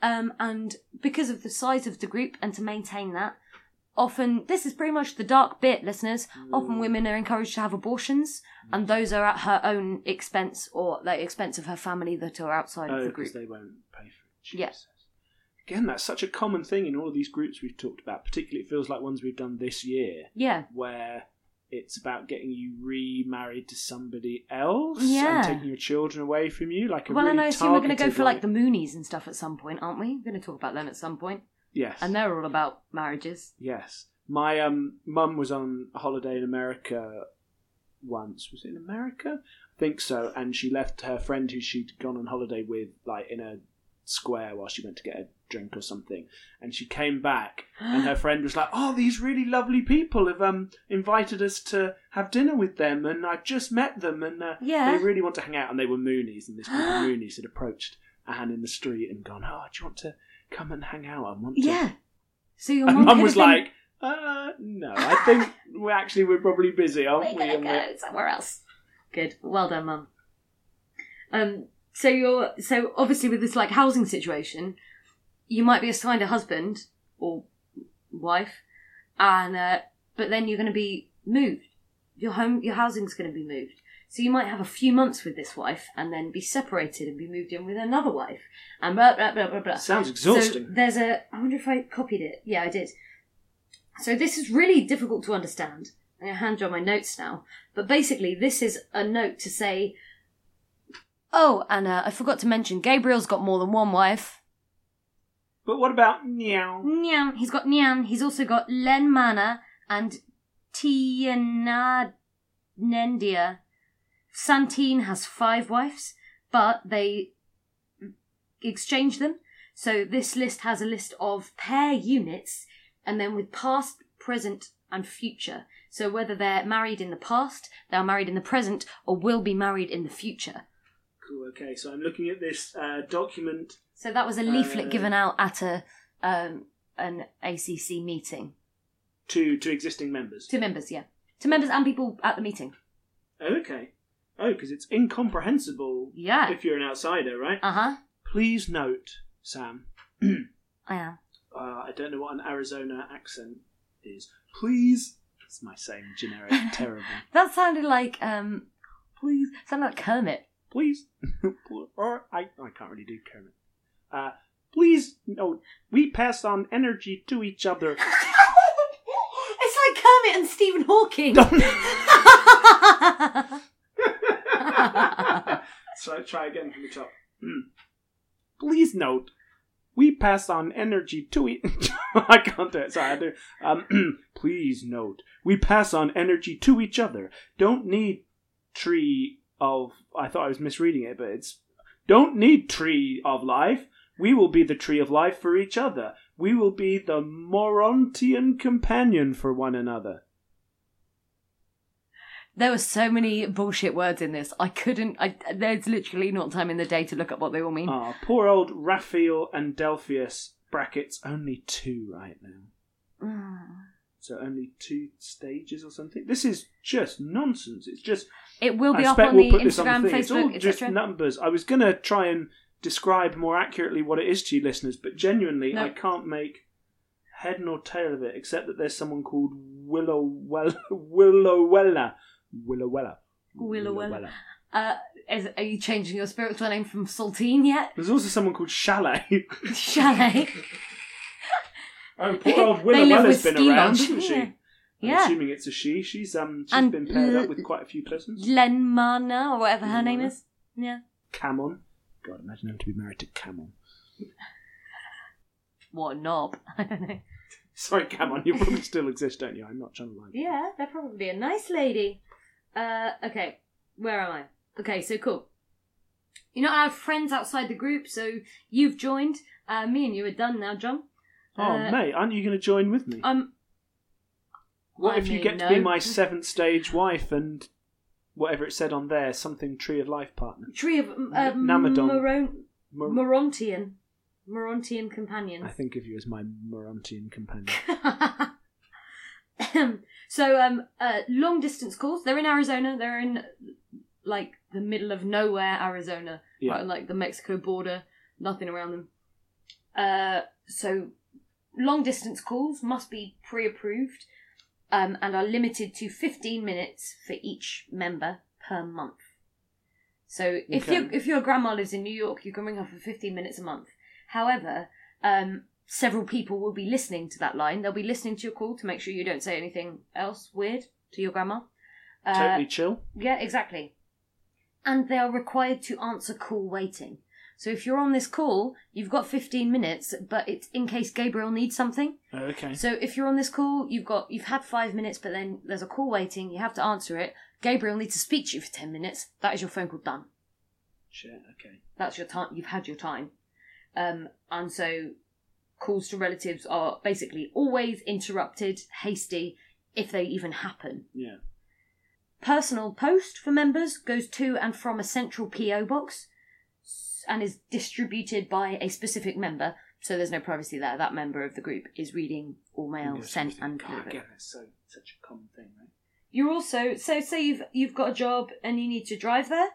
Um, and because of the size of the group and to maintain that, often, this is pretty much the dark bit, listeners. Often mm. women are encouraged to have abortions, and mm. those are at her own expense or the expense of her family that are outside oh, of the oh, because group. they won't pay for it. Yeah. Again, that's such a common thing in all of these groups we've talked about. Particularly, it feels like ones we've done this year, Yeah. where it's about getting you remarried to somebody else Yeah. and taking your children away from you. Like a well, really and I assume we're going to go for like the Moonies and stuff at some point, aren't we? We're going to talk about them at some point, yes, and they're all about marriages. yes. My um mum was on holiday in America once. Was it in America? I think so. And she left her friend who she'd gone on holiday with, like in a square while she went to get a drink or something. And she came back, and her friend was like, "Oh, these really lovely people have um invited us to have dinner with them, and I've just met them, and uh, Yeah. they really want to hang out." And they were Moonies, and this group of Moonies had approached Anne in the street and gone, "Oh, do you want to come and hang out? I want to." Yeah. So your And mum was been- like, "Uh, no, I think we actually we're probably busy, aren't We're we?" gonna And we're- go somewhere else. Good. Well done, mum. Um. So you're so obviously with this like housing situation, you might be assigned a husband or wife, and uh, but then you're going to be moved. Your home, your housing's going to be moved. So you might have a few months with this wife, and then be separated and be moved in with another wife, and blah blah blah blah blah. Sounds exhausting. So there's a. I wonder if I copied it. Yeah, I did. So this is really difficult to understand. I'm going to hand you my notes now. But basically, this is a note to say. Oh, and uh, I forgot to mention, Gabriel's got more than one wife. but what about meow? Niann. He's got Niann. He's also got Len Mana and Tiananendia. Santine has five wives, but they exchange them. So this list has a list of pair units, and then with past, present, and future. So whether they're married in the past, they're married in the present, or will be married in the future. Cool. Okay, so I'm looking at this uh, document. So that was a leaflet Uh, given out at a um, an ACC meeting to to existing members. to members. Yeah, to members and people at the meeting. Okay. Oh, because it's incomprehensible Yeah. if you're an outsider, right? Uh huh. Please note, Sam. I am. Uh, I don't know what an Arizona accent is. Please. That's my saying generic, terrible. That sounded like um, please, sounded like Kermit. Please. or I, I can't really do Kermit. Uh, please note, we pass on energy to each other. it's like Kermit and Stephen Hawking. so I try again from the top. Please note, we pass on energy to each. I can't do it. Sorry, I do. Um, please note, we pass on energy to each other. Don't need tree of. I thought I was misreading it, but it's don't need tree of life. We will be the tree of life for each other. We will be the Morontian companion for one another. There were so many bullshit words in this. I couldn't. I there's literally not time in the day to look up what they all mean. Ah, poor old Raphael and Delphius. Brackets only two right now. Mm. So only two stages or something. This is just nonsense. It's just. It will be I up on we'll the this on Instagram, the thing. It's all just numbers. I was gonna try and describe more accurately what it is to you listeners, but genuinely, No. I can't make head nor tail of it, except that there's someone called Willow Well Willowella. Willowella. Willowella. Uh, is, are you changing your spiritual name from Saltine yet? There's also someone called Chalet. Chalet. oh, poor old Willowella's been around, lunch. hasn't she? Yeah. I'm Yeah. assuming it's a she. She's um she's And been paired l- up with quite a few persons. Lenmana, or whatever her name is. Yeah. Camon. God, imagine having to be married to Camon. What a knob. I don't know. Sorry, Camon, you probably still exist, don't you? I'm not trying to lie. Yeah, they're probably a nice lady. Uh, okay, where am I? Okay, so cool. You're not allowed friends outside the group, so you've joined. Uh, me and you are done now, John. Oh, Uh, mate, aren't you going to join with me? I'm. what I if you mean, get to no. be my seventh stage wife and whatever it said on there, something tree of life partner? Tree of uh, Namadon. Moron- Mor- Morontian. Morontian companion. I think of you as my Morontian companion. so um uh long distance calls they're in arizona they're in like the middle of nowhere arizona Yeah. right like the mexico border nothing around them uh so long distance calls must be pre-approved um and are limited to 15 minutes for each member per month so if Okay. your if your grandma lives in new york you can ring her for 15 minutes a month however um several people will be listening to that line. They'll be listening to your call to make sure you don't say anything else weird to your grandma. Uh, Totally chill. Yeah, exactly. And they are required to answer call waiting. So if you're on this call, you've got 15 minutes, but it's in case Gabriel needs something. Okay. So if you're on this call, you've got you've had five minutes, but then there's a call waiting. You have to answer it. Gabriel needs to speak to you for 10 minutes. That is your phone call done. Shit. Okay. That's your time. You've had your time. Um, and so calls to relatives are basically always interrupted, hasty, if they even happen. Yeah. Personal post for members goes to and from a central PO box and is distributed by a specific member. So there's no privacy there. That member of the group is reading all mail sent and God, delivered. again, it's so such a common thing, right? You're also so say you've you've got a job and you need to drive there.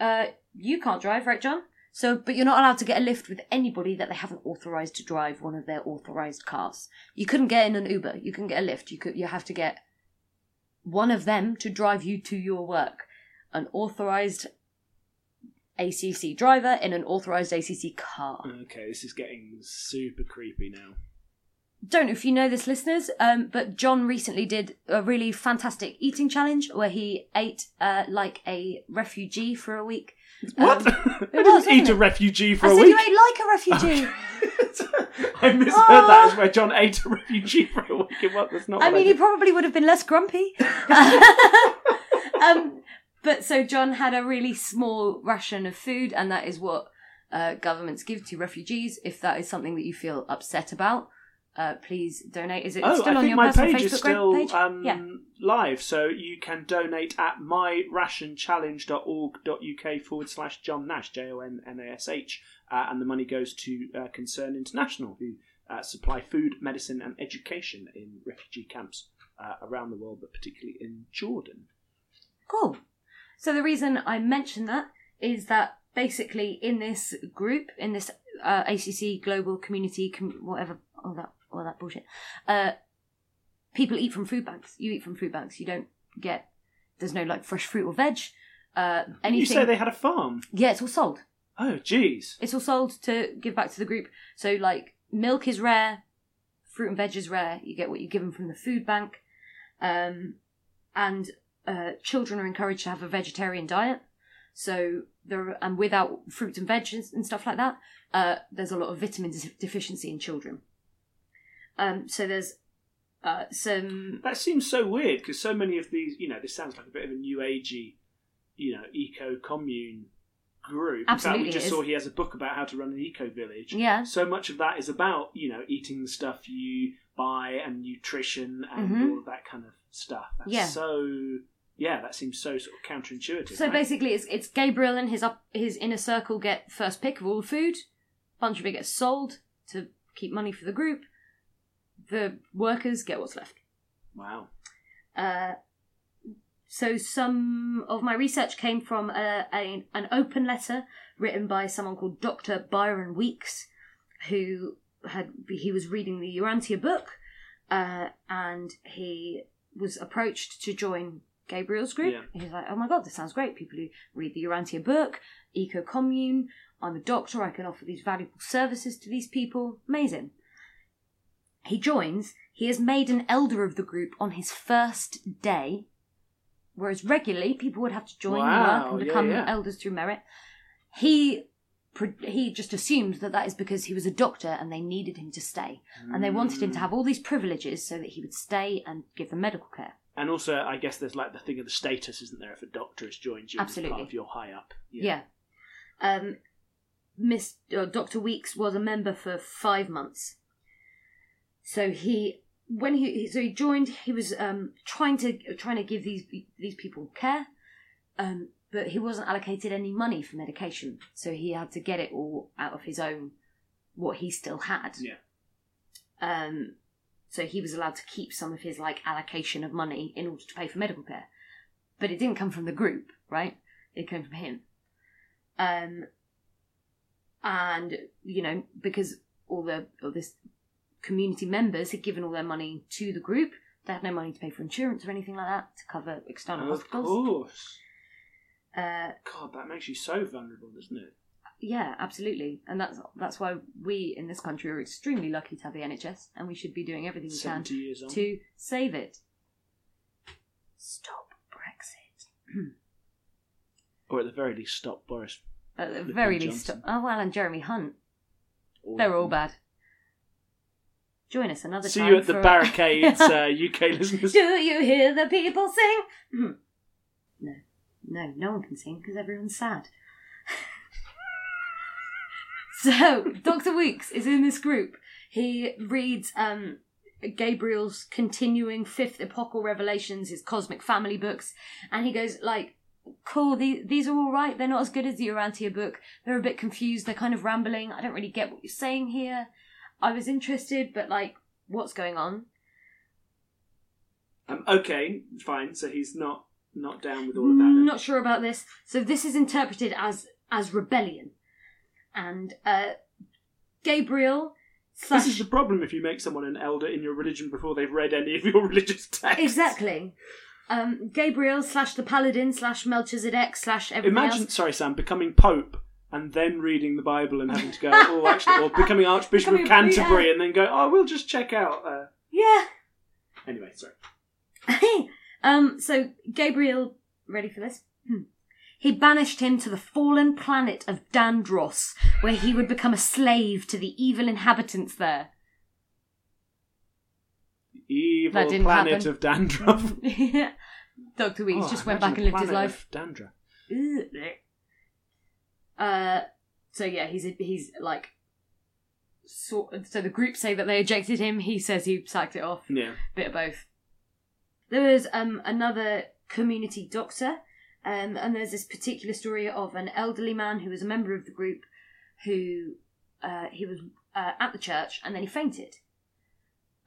Uh, you can't drive, right, John? So, but you're not allowed to get a lift with anybody that they haven't authorized to drive one of their authorized cars. You couldn't get in an Uber. You couldn't get a lift. You could. You have to get one of them to drive you to your work. An authorized ACC driver in an authorized ACC car. Okay, this is getting super creepy now. Don't know if you know this, listeners, um, but John recently did a really fantastic eating challenge where he ate uh, like a refugee for a week. What? Um, I was, eat a it? refugee for I a said week. you ate like a refugee. I misheard that as where John ate a refugee for a week. It was that's not. I mean, did. he probably would have been less grumpy. um, but so John had a really small ration of food, and that is what uh, governments give to refugees. If that is something that you feel upset about, uh, please donate. Is it Oh, still I on your my personal page Facebook is still page? um, yeah. live, so you can donate at myrationchallenge.org.uk forward slash John Nash, J O N N A S H, uh, and the money goes to uh, Concern International, who uh, supply food, medicine, and education in refugee camps uh, around the world, but particularly in Jordan. Cool. So the reason I mention that is that basically in this group, in this uh, ACC global community, com- whatever, all that, all that bullshit, uh, people eat from food banks. You eat from food banks. You don't get. There's no like fresh fruit or veg. Uh, anything. You say they had a farm? yeah, it's all sold. Oh, jeez. It's all sold to give back to the group. So like milk is rare, fruit and veg is rare. You get what you're given from the food bank, um, and uh, children are encouraged to have a vegetarian diet. So there and without fruits and veg and and stuff like that, uh, there's a lot of vitamin deficiency in children. Um, so there's uh, some That seems so weird because so many of these, you know, this sounds like a bit of a new agey, you know, eco commune group. Absolutely In fact, we just saw he has a book about how to run an eco village. yeah So much of that is about, you know, eating the stuff you buy and nutrition and Mhm. all of that kind of stuff. That's Yeah. so, yeah, that seems so sort of counterintuitive. So right? basically, it's it's Gabriel and his up his inner circle get first pick of all the food. bunch of it gets sold to keep money for the group. The workers get what's left. Wow. Uh, so some of my research came from a, a, an open letter written by someone called Dr. Byron Weeks, who had he was reading the Urantia book, uh, and he was approached to join Gabriel's group. Yeah. He was like, "Oh my god, this sounds great! People who read the Urantia book, eco commune. I'm a doctor. I can offer these valuable services to these people. Amazing." He joins. He is made an elder of the group on his first day, whereas regularly people would have to join Wow, work and become yeah. elders through merit. He he just assumed that that is because he was a doctor and they needed him to stay, and they wanted him to have all these privileges so that he would stay and give them medical care. And also, I guess there's like the thing of the status, isn't there? If a doctor has joined you as Absolutely. part of your high up. Yeah. Um, Miss uh, Doctor Weeks was a member for five months. So he, when he, so he joined, he was um, trying to trying to give these these people care, um, but he wasn't allocated any money for medication, so he had to get it all out of his own what he still had. Yeah. Um, so he was allowed to keep some of his like allocation of money in order to pay for medical care, but it didn't come from the group, right? It came from him. Um, and you know because all the all this community members had given all their money to the group, they had no money to pay for insurance or anything like that to cover external Of hospitals. course. Uh, God, that makes you so vulnerable, doesn't it? yeah, absolutely, and that's that's why we in this country are extremely lucky to have the NHS, and we should be doing everything we can years on. to save it. Stop Brexit. Or at the very least, stop Boris. At the very least, Johnson. stop. Oh well, and Jeremy Hunt. Or- They're all bad. Join us another See time. you at the barricades, uh, UK listeners. Do you hear the people sing? Hmm. no, no, no one can sing because everyone's sad. so Doctor Weeks is in this group. He reads um, Gabriel's continuing fifth epochal revelations, his cosmic family books, and he goes like, "Cool, these these are all right. They're not as good as the Urantia book. They're a bit confused. They're kind of rambling. I don't really get what you're saying here. I was interested, but like, what's going on?" Um, okay, fine. So he's not not down with all of that. then. Not sure about this. So this is interpreted as as rebellion, and uh, Gabriel slash This is the problem if you make someone an elder in your religion before they've read any of your religious texts. exactly. Um, Gabriel slash the paladin slash Melchizedek slash everything Imagine, else. sorry, Sam, becoming pope and then reading the Bible and having to go, oh, actually, or becoming Archbishop Becoming- of Canterbury and then go, oh, we'll just check out. Uh... Yeah. Anyway, sorry. um. So Gabriel, ready for this? Hmm. He banished him to the fallen planet of Dandros, where he would become a slave to the evil inhabitants there. Evil That didn't planet happen. of dandruff. Doctor Weeks Oh, just went back and lived his planet life. of Dandruff. Ugh. Uh, so yeah, he's he's like, sort. So the group say that they ejected him. He says he sacked it off. Yeah. Bit of both. There was um another community doctor, um, and there's this particular story of an elderly man who was a member of the group, who uh, he was uh, at the church and then he fainted.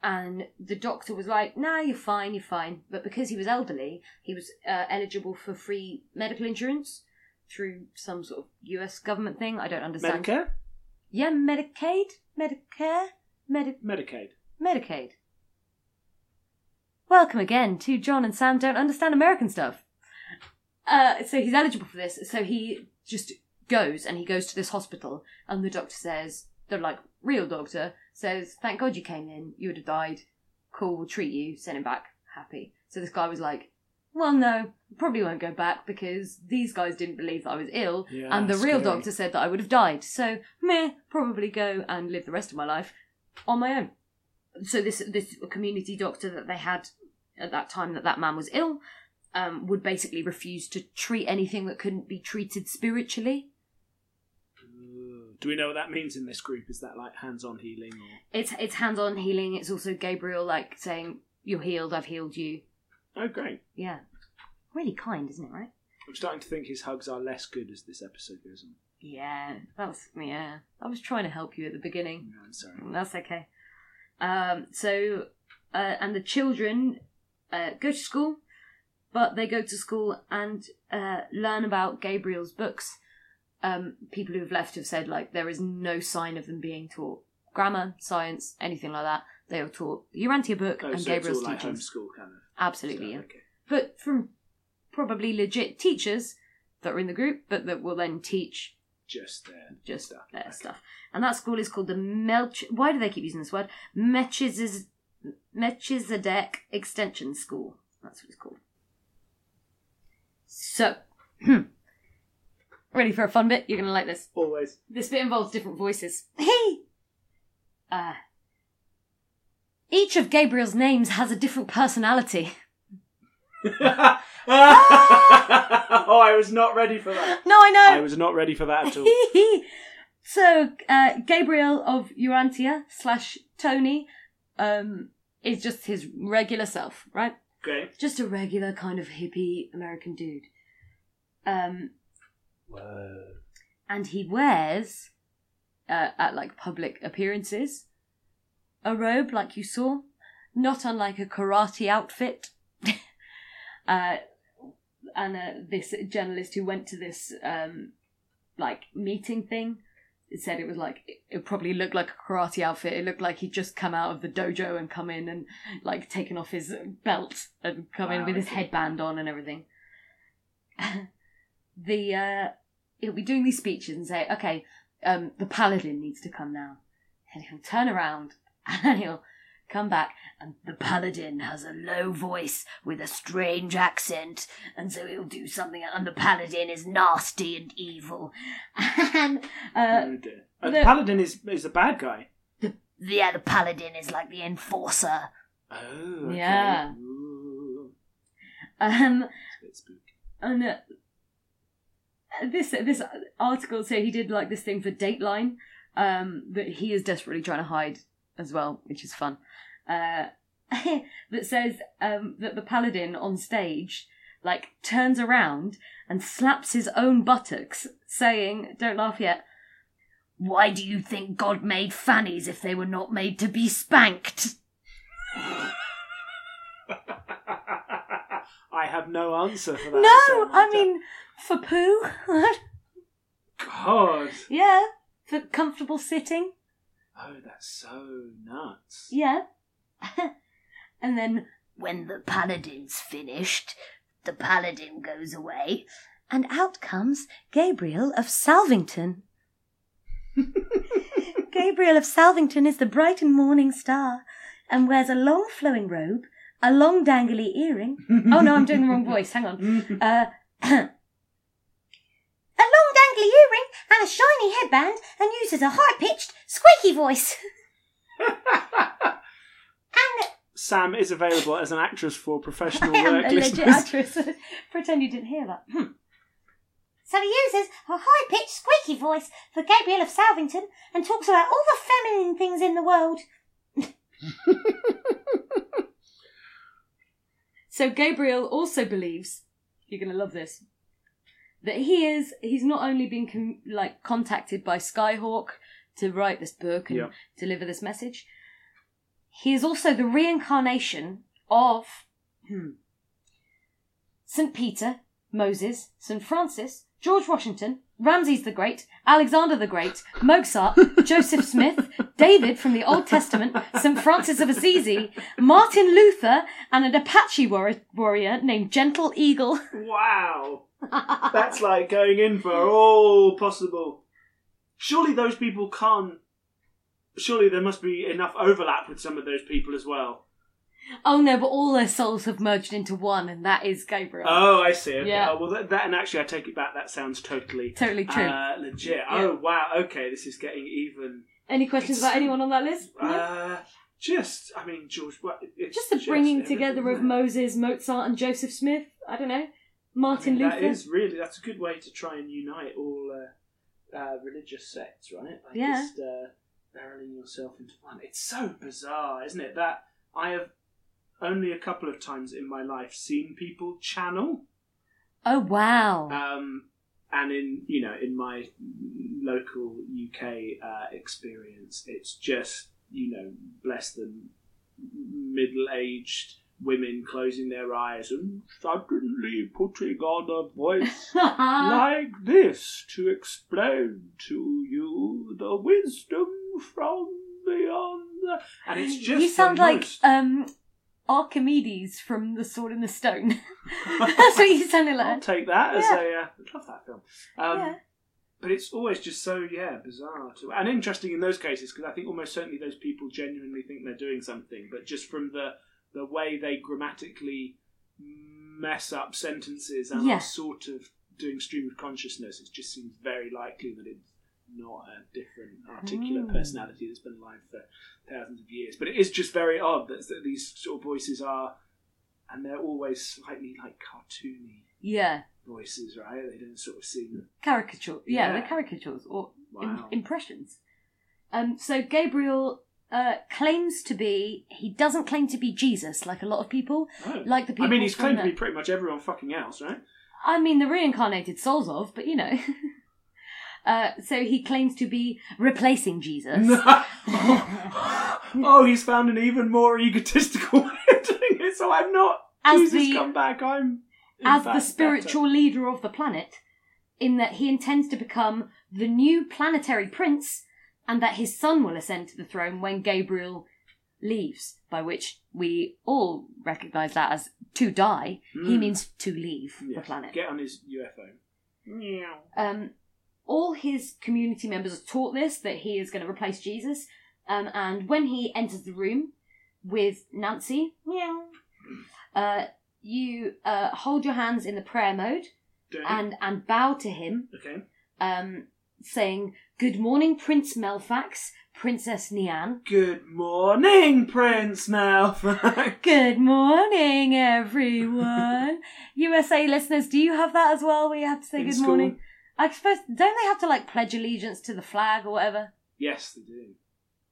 And the doctor was like, "Nah, you're fine, you're fine." But because he was elderly, he was uh, eligible for free medical insurance through some sort of U.S. government thing. I don't understand. Medicare? Yeah, Medicaid, Medicare, Medi- Medicaid. Medicaid. Welcome again to John and Sam Don't Understand American Stuff. Uh, so he's eligible for this. So he just goes and he goes to this hospital, and the doctor says, the like real doctor says, "Thank God you came in. You would have died. Cool, we'll treat you. Send him back. Happy." So this guy was like, "Well, no, probably won't go back because these guys didn't believe that I was ill, Yeah, and the real scary. doctor said that I would have died. So meh, probably go and live the rest of my life on my own." so this this community doctor that they had at that time that that man was ill um, would basically refuse to treat anything that couldn't be treated spiritually. Do we know what that means in this group? Is that like hands-on healing or? It's it's hands on healing. It's also Gabriel like saying, "You're healed. I've healed you." Oh, great! Yeah, really kind, isn't it? Right? I'm starting to think his hugs are less good as this episode goes on. Yeah, that's yeah. I was trying to help you at the beginning. Yeah, I'm sorry. That's okay. Um, so, uh, and the children uh, go to school, but they go to school and uh, learn about Gabriel's books. Um, people who have left have said like there is no sign of them being taught grammar, science, anything like that. They are taught the Urantia book Oh, and so it's Gabriel's all like teachings. homeschool kind of. Absolutely, yeah. Okay. But from probably legit teachers that are in the group, but that will then teach Just there. just stuff. their Okay. stuff. And that school is called the Melch. Why do they keep using this word? Melchiz- Melchizedek Extension School. That's what it's called. So, ready for a fun bit? You're gonna like this. Always. This bit involves different voices. Hey! Uh, each of Gabriel's names has a different personality. oh, I was not ready for that. No, I know! I was not ready for that at all. so uh, Gabriel of Urantia slash Tony um, is just his regular self, right? Okay. Just a regular kind of hippie American dude. Um, Whoa. and he wears uh, at like public appearances a robe like you saw, not unlike a karate outfit. uh, and uh, this journalist who went to this um, like meeting thing it said it was like it, it probably looked like a karate outfit. It looked like he'd just come out of the dojo and come in and like taken off his belt and come in with his headband on and everything. the uh, he'll be doing these speeches and say, "Okay, um, the paladin needs to come now," and he'll turn around and he'll come back, and the paladin has a low voice with a strange accent, and so he'll do something, and the paladin is nasty and evil. and, uh, oh dear. Uh, the- the paladin is is a bad guy. yeah, the paladin is like the enforcer. Oh, okay. Yeah. Ooh, Um, it's a bit spooky. and uh, this this article so he did like this thing for Dateline um, that he is desperately trying to hide as well, which is fun. Uh, that says um, that the paladin on stage like turns around and slaps his own buttocks, saying, "Don't laugh yet." Why do you think God made fannies if they were not made to be spanked? I have no answer for that. No, I mean for poo. God. yeah, for comfortable sitting. Oh, that's so nuts. Yeah. and then when the paladin's finished, the paladin goes away, and out comes Gabriel of Salvington. Gabriel of Salvington is the bright and morning star, and wears a long flowing robe, a long dangly earring. Oh no, I'm doing the wrong voice. Hang on. Uh, dangly earring and a shiny headband, and uses a high pitched, squeaky voice. and Sam is available as an actress for professional I am work a legit listeners. actress. Pretend you didn't hear that. Hmm. So he uses a high pitched, squeaky voice for Gabriel of Salvington and talks about all the feminine things in the world. so Gabriel also believes, you're going to love this, that he is, he's not only been con- like contacted by Skyhawk to write this book and Yeah. deliver this message, he is also the reincarnation of hmm, St. Peter, Moses, St. Francis, George Washington, Ramses the Great, Alexander the Great, Mozart, Joseph Smith, David from the Old Testament, St. Francis of Assisi, Martin Luther, and an Apache warri- warrior named Gentle Eagle. Wow. That's like going in for all possible. Surely those people can't. Surely there must be enough overlap with some of those people as well. Oh no, but all their souls have merged into one, and that is Gabriel. Oh, I see. Okay. Yeah. Oh, well, that, that and actually, I take it back. That sounds totally totally true. uh, legit. Oh, wow. Okay, this is getting even. Any questions about anyone on that list? No? Uh, just, I mean, George. It's just the bringing everything, together of? Moses, Mozart, and Joseph Smith. I don't know. Martin Luther. That is really that's a good way to try and unite all uh, uh, religious sects, right? Like Yeah. Just uh, barreling yourself into one. It's so bizarre, isn't it? That I have only a couple of times in my life seen people channel, Oh wow. um, and in you know in my local UK uh, experience, it's just you know bless them, middle aged women closing their eyes and suddenly putting on a voice like this to explain to you the wisdom from beyond. And it's just you sound like most- um Archimedes from The Sword and the Stone. That's what you sounded I'll like. take that as Yeah. a. Uh, I love that film. Um, Yeah. But it's always just so yeah bizarre to, and interesting in those cases because I think almost certainly those people genuinely think they're doing something, but just from the the way they grammatically mess up sentences and Yeah. are sort of doing stream of consciousness, it just seems very likely that it's not a different articulate Mm. personality that's been alive for thousands of years. But it is just very odd that, that these sort of voices are, and they're always slightly like cartoony Yeah. voices, right? They don't sort of seem. Caricature. Yeah, Yeah. they're caricatures or im- impressions. Um, so Gabriel uh, claims to be. He doesn't claim to be Jesus, like a lot of people. Oh. Like the people. I mean, he's claimed to be pretty much everyone fucking else, right? I mean, the reincarnated souls of, but you know. uh, so he claims to be replacing Jesus. oh, he's found an even more egotistical way of doing it. So I'm not. As Jesus, the- come back! I'm as the spiritual leader of the planet, in that he intends to become the new planetary prince, and that his son will ascend to the throne when Gabriel leaves, by which we all recognise that as to die. He Mm. means to leave better. the planet. Get on his UFO. Meow. Um, all his community members are taught this that he is going to replace Jesus. Um, and when he enters the room, with Nancy. Meow. Uh, you uh, hold your hands in the prayer mode Doing- and and bow to him, okay. um, saying, "Good morning, Prince Melfax, Princess Niann." Good morning, Prince Malfoy. Good morning, everyone. USA listeners, do you have that as well? Where you have to say In good school? morning. I suppose don't they have to like pledge allegiance to the flag or whatever? yes, they do.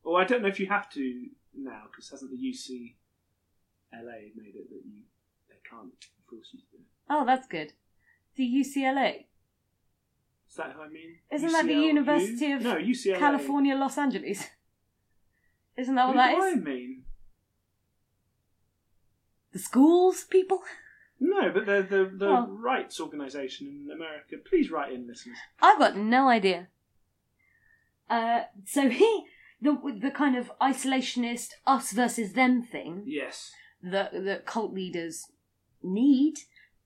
Or I don't know if you have to now because hasn't the UCLA made it that you they can't force you to do it? Oh, that's good. The UCLA, Is that I mean? Isn't that the? University of no UCLA? California, Los Angeles. Isn't that What what that do is? I mean? The schools, people. No, but the the, the Oh. rights organisation in America. Please write in, listeners. I've got no idea. Uh, so he, the the kind of isolationist us versus them thing Yes. that that cult leaders need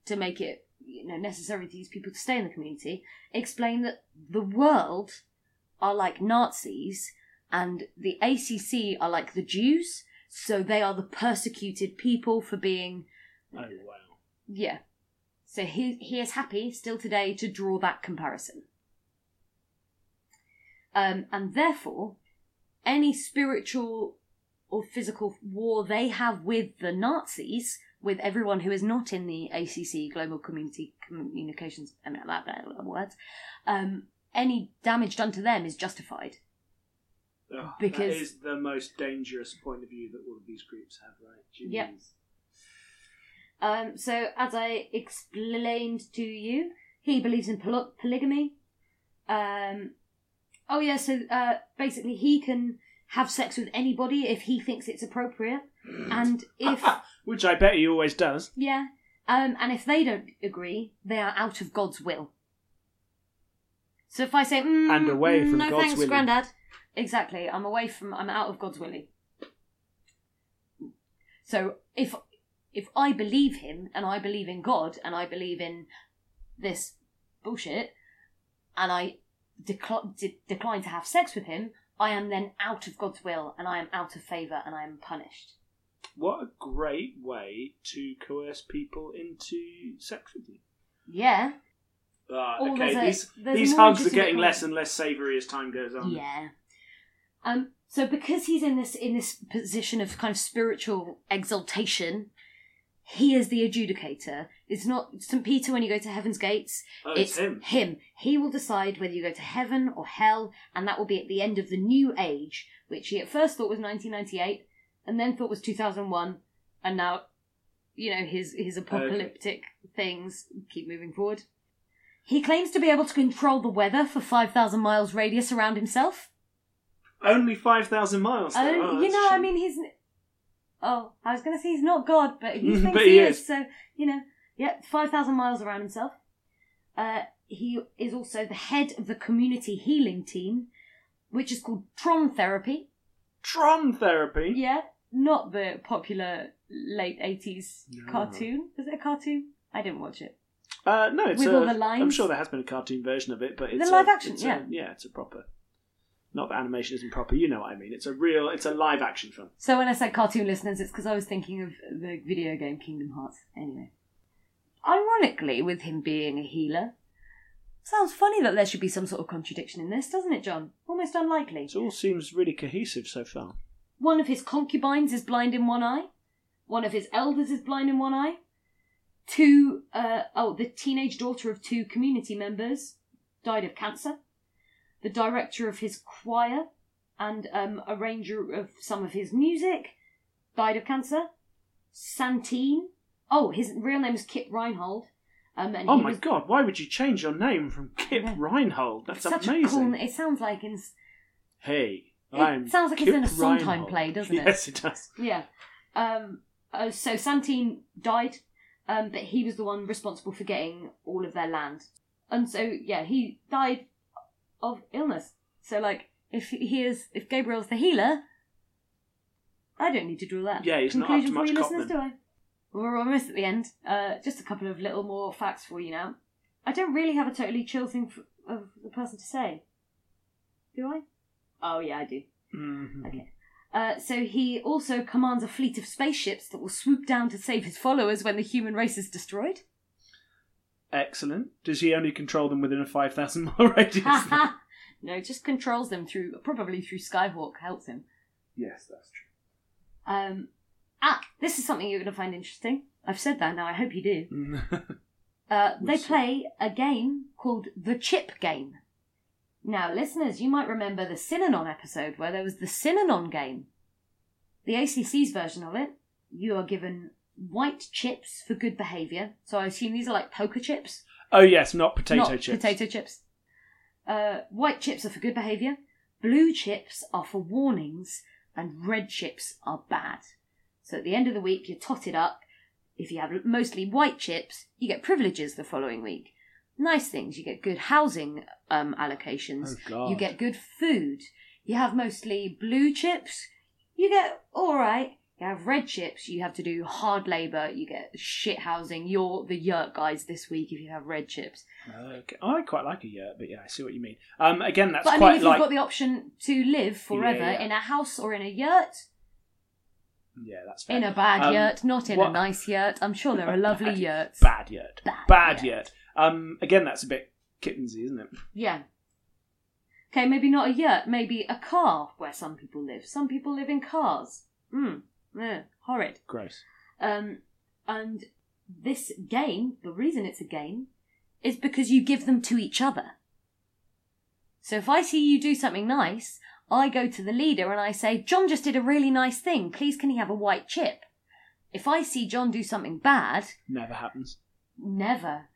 to make it you know necessary for these people to stay in the community. Explain that the world are like Nazis and the ACC are like the Jews, so they are the persecuted people for being Oh wow. yeah. So he he is happy still today to draw that comparison. Um, and therefore, any spiritual or physical war they have with the Nazis, with everyone who is not in the ACC Global Community Communications, I mean, blah, blah, blah, words, um, any damage done to them is justified. Oh, Because- that is the most dangerous point of view that all of these groups have, right? Jeez. Yep. Um, so, as I explained to you, he believes in poly- polygamy. Um, oh, yeah, so uh, basically, he can have sex with anybody if he thinks it's appropriate. And if, Which I bet he always does. yeah, um, and if they don't agree, they are out of God's will. So if I say, mm, And away mm, from no God's thanks, willing. Grandad. Exactly, I'm away from, I'm out of God's willing. So if if I believe him and I believe in God and I believe in this bullshit and I decl- de- decline to have sex with him, I am then out of God's will and I am out of favour and I am punished. What a great way to coerce people into sex with you. Yeah. Ah, Oh, okay, there's a- these, there's these more hugs are legitimate getting less and less savoury as time goes on. Yeah. Um. So because he's in this in this position of kind of spiritual exaltation, he is the adjudicator. It's not St. Peter when you go to heaven's gates. Oh, it's him. Him. He will decide whether you go to heaven or hell, and that will be at the end of the new age, which he at first thought was 1998, and then thought was 2001, and now, you know, his his apocalyptic things keep moving forward. He claims to be able to control the weather for 5,000 miles radius around himself. Only 5,000 miles. though. Oh, Oh, you that's know, I mean, he's. Oh, I was going to say he's not God, but he thinks But he, he is. is. So, you know, yeah, 5,000 miles around himself. Uh, he is also the head of the community healing team, which is called Tron Therapy. Tron therapy. Yeah, not the popular late 80s No. cartoon. Is it a cartoon? I didn't watch it. Uh, no, it's With a, all the lines? I'm sure there has been a cartoon version of it, but it's The live a- action, yeah. a, yeah, it's a proper. Not that animation isn't proper. You know what I mean. It's a real. It's a live action film. So when I said cartoon listeners, it's because I was thinking of the video game Kingdom Hearts. Anyway. Ironically, with him being a healer, sounds funny that there should be some sort of contradiction in this, doesn't it, John? Almost unlikely. It all seems really cohesive so far. One of his concubines is blind in one eye. One of his elders is blind in one eye. Two, uh, oh, the teenage daughter of two community members died of cancer. The director of his choir and um, arranger of some of his music died of cancer. Santine. Oh, his real name is Kit Reinhold. Um, and Oh my was- god! Why would you change your name from Kip. Reinhold? That's such amazing. a cool. It sounds like in. Hey, It sounds like it's in a Sondheim play, doesn't it? Yes, it does. Yeah. Um, uh, so Santine died, um, but he was the one responsible for getting all of their land. And so, yeah, he died of illness. So, like, if he is, if Gabriel's the healer, I don't need to draw that Yeah, he's not up conclusion to for you much listeners, do I? We're almost at the end. Uh, just a couple of little more facts for you now. I don't really have a totally chill thing for, of the person to say. Do I? Oh, yeah, I do. Mhm. Okay. Uh, so he also commands a fleet of spaceships that will swoop down to save his followers when the human race is destroyed. Excellent. Does he only control them within a 5,000 mile radius? no, just controls them through probably through Skyhawk helps him. yes, that's true. Um, ah, this is something you're going to find interesting. I've said that now. I hope you do. Uh, they play a game called the Chip Game. Now, listeners, you might remember the Synanon episode where there was the Synanon game. The ACC's version of it, you are given white chips for good behaviour. So I assume these are like poker chips, oh, yes, not potato not chips. potato chips. Uh, white chips are for good behaviour. Blue chips are for warnings, and red chips are bad. So at the end of the week, you're totted up. If you have mostly white chips, you get privileges the following week. Nice things. You get good housing um, allocations. Oh. You get good food. You have mostly blue chips. You get all right. You have red chips. You have to do hard labour. You get shit housing. You're the yurt guys this week if you have red chips. Okay. I quite like a yurt, but yeah, I see what you mean. Um, again, that's but I mean, if like. you've got the option to live forever Yeah, yeah. in a house or in a yurt, Yeah, that's fair. in a bad Um, yurt, not in what- a nice yurt, I'm sure there are lovely Bad- yurts. Bad yurt. Bad Bad yurt. yurt. Um, again, that's a bit kittensy, isn't it? Yeah. Okay, maybe not a yurt, maybe a car where some people live. Some people live in cars. Hmm. Yeah, horrid. Gross. Um, and this game, the reason it's a game, is because you give them to each other. So if I see you do something nice, I go to the leader and I say, John just did a really nice thing. Please can he have a white chip? If I see John do something bad, Never happens. never.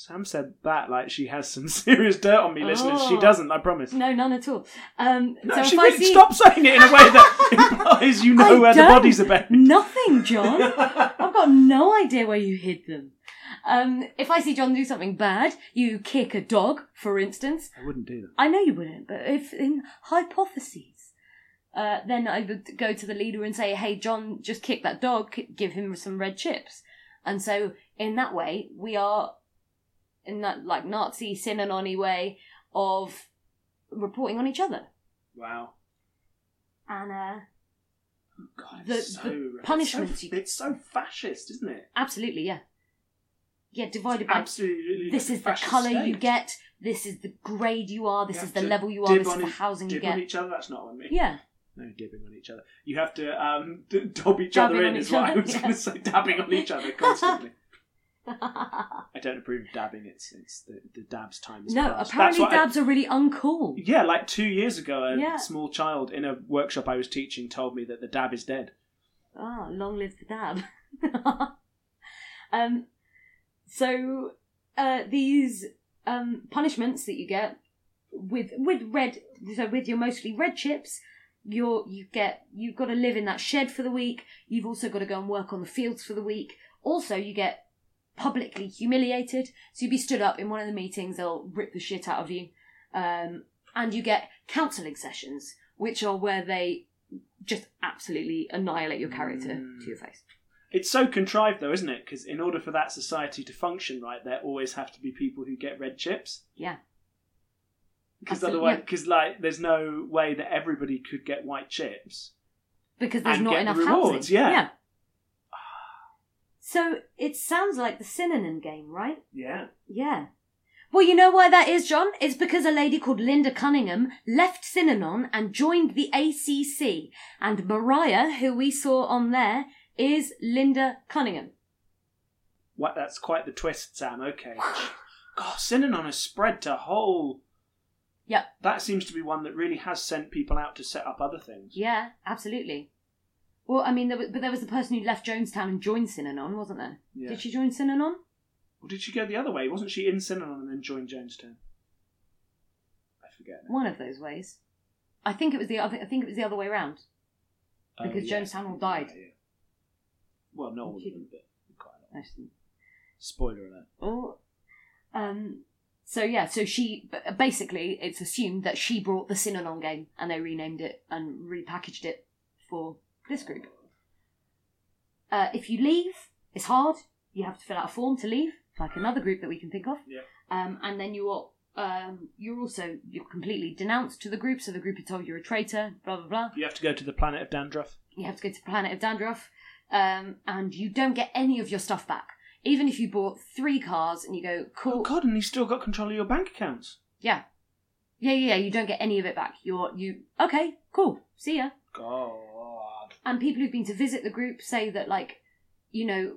Sam said that like she has some serious dirt on me, listeners. She Oh. doesn't, I promise. No, none at all. Um, No, so she if really I see stop saying it in a way that implies you know I where the bodies are buried. Nothing, John. I've got no idea where you hid them. Um, if I see John do something bad, you kick a dog, for instance. I wouldn't do that. I know you wouldn't, but if in hypotheses, uh, then I would go to the leader and say, "Hey, John, just kick that dog. Give him some red chips." And so, in that way, we are in that like Nazi synonymy way of reporting on each other. Wow. And uh, God, The- it's so, the it's punishments so, it's so fascist, isn't it? absolutely, yeah, yeah, divided by Absolutely. this is the colour you get, this is the grade you are, this You is the level you are, this is the housing you Dib on get. each other. That's not on me. Yeah, No dibbing on each other. You have to um, d- dob each Dabbing other in, is what I was yeah. going to say. Dabbing on each other constantly. I don't approve of dabbing. It's it's the, the dabs time is no, past. That's apparently what I- dabs are really uncool. yeah, like two years ago, a Yeah. small child in a workshop I was teaching told me that the dab is dead. Ah, long live the dab. um, so uh, these um, punishments that you get with with red, so with your mostly red chips, you're you get you've got to live in that shed for the week. You've also got to go and work on the fields for the week. Also, you get publicly humiliated. So you'd be stood up in one of the meetings. They'll rip the shit out of you, um, and you get counselling sessions, which are where they just absolutely annihilate your character Mm. to your face. It's so contrived, though, isn't it? Because in order for that society to function right, there always have to be people who get red chips. Yeah. Because otherwise, yeah. because like, there's no way that everybody could get white chips. Because there's not enough rewards, housing. yeah. So it sounds like the Synanon game, right? Yeah. Yeah. Well, you know why that is, John? It's because a lady called Linda Cunningham left Synanon and joined the ACC. And Mariah, who we saw on there, is Linda Cunningham. What? That's quite the twist, Sam. Okay. God, Synanon has spread to whole. Yep. That seems to be one that really has sent people out to set up other things. Yeah, absolutely. Well, I mean, there was, but there was the person who left Jonestown and joined Synanon, wasn't there? Yeah. Did she join Synanon? Or did she go the other way? Wasn't she in Synanon and then joined Jonestown? I forget. now. One of those ways. I think it was the other. I think it was the other way around. because Jonestown all died. Yeah, yeah. Well, not all of them, but quite a lot. Actually. Spoiler alert. Oh. Um. So yeah, so she basically it's assumed that she brought the Synanon game and they renamed it and repackaged it for this group. Uh, if you leave, it's hard. You have to fill out a form to leave, like another group that we can think of. Yeah. Um, and then you are um, you're also you're completely denounced to the group, so the group are told you're a traitor. Blah blah blah. You have to go to the planet of dandruff. You have to go to the planet of Dandruff, um, and you don't get any of your stuff back. Even if you bought three cars and you go, cool, Oh God, and you still got control of your bank accounts. yeah, yeah, yeah, yeah, you don't get any of it back. You're you okay, cool, see ya. God. And people who've been to visit the group say that, like, you know,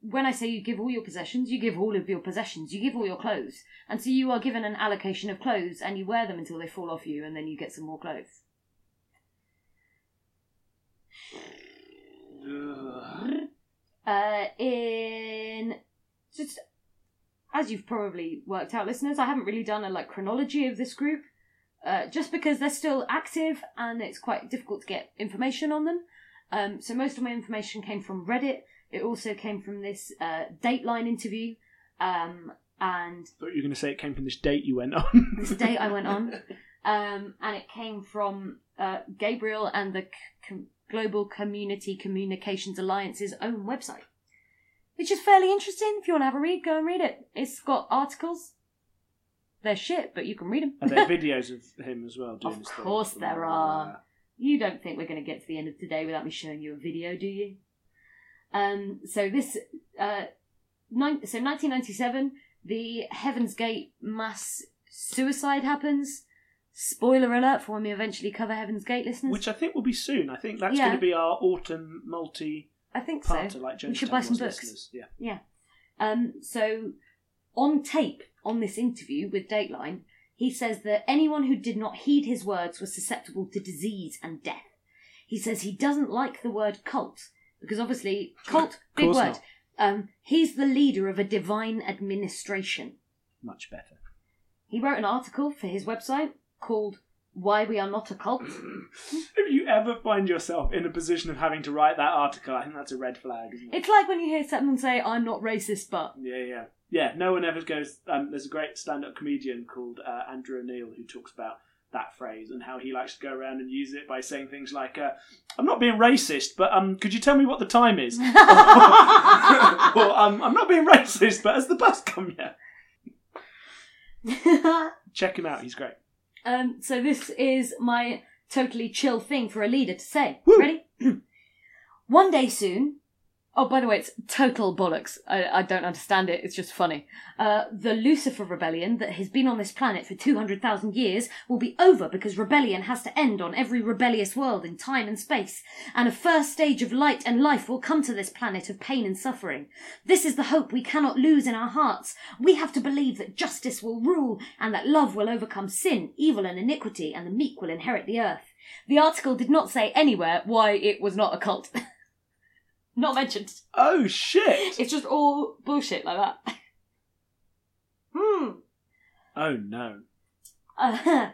when I say you give all your possessions, you give all of your possessions, you give all your clothes. And so you are given an allocation of clothes and you wear them until they fall off you and then you get some more clothes. Uh, in just as you've probably worked out, listeners, I haven't really done a like chronology of this group, uh, just because they're still active and it's quite difficult to get information on them. Um, so most of my information came from Reddit. It also came from this uh, Dateline interview, um, and thought you were going to say it came from this date you went on. this date I went on, um, and it came from uh, Gabriel and the C- Com- Global Community Communications Alliance's own website, which is fairly interesting. If you want to have a read, go and read it. It's got articles. They're shit, but you can read them. Are there are videos of him as well doing Of thing? course there are. You don't think we're going to get to the end of today without me showing you a video, do you? Um, so this, uh, nine, so 1997, the Heaven's Gate mass suicide happens. Spoiler alert for when we eventually cover Heaven's Gate, listeners. Which I think will be soon. I think that's Yeah. going to be our autumn multi I think so. parter like We should Jonestown buy some was, books. listeners. Yeah. Yeah. Um, so, on tape, on this interview with Dateline, he says that anyone who did not heed his words was susceptible to disease and death. He says he doesn't like the word cult, because obviously, cult, big Course word. not. Um, he's the leader of a divine administration. Much better. He wrote an article for his website called Why We Are Not a Cult. If you ever find yourself in a position of having to write that article, I think that's a red flag, isn't it? It's like when you hear someone say, I'm not racist, but. Yeah, yeah. Yeah, no one ever goes. Um, there's a great stand up comedian called uh, Andrew O'Neill who talks about that phrase and how he likes to go around and use it by saying things like, uh, I'm not being racist, but um, could you tell me what the time is? or um, I'm not being racist, but has the bus come yet? Check him out, he's great. Um, so this is my totally chill thing for a leader to say. Woo. Ready? One day soon. Oh, by the way, it's total bollocks. I, I don't understand it. It's just funny. Uh, the Lucifer rebellion that has been on this planet for 200,000 years will be over because rebellion has to end on every rebellious world in time and space. And a first stage of light and life will come to this planet of pain and suffering. This is the hope we cannot lose in our hearts. We have to believe that justice will rule and that love will overcome sin, evil and iniquity and the meek will inherit the earth. The article did not say anywhere why it was not a cult. not mentioned. Oh, shit! It's just all bullshit like that. Hmm. Oh, no. Uh,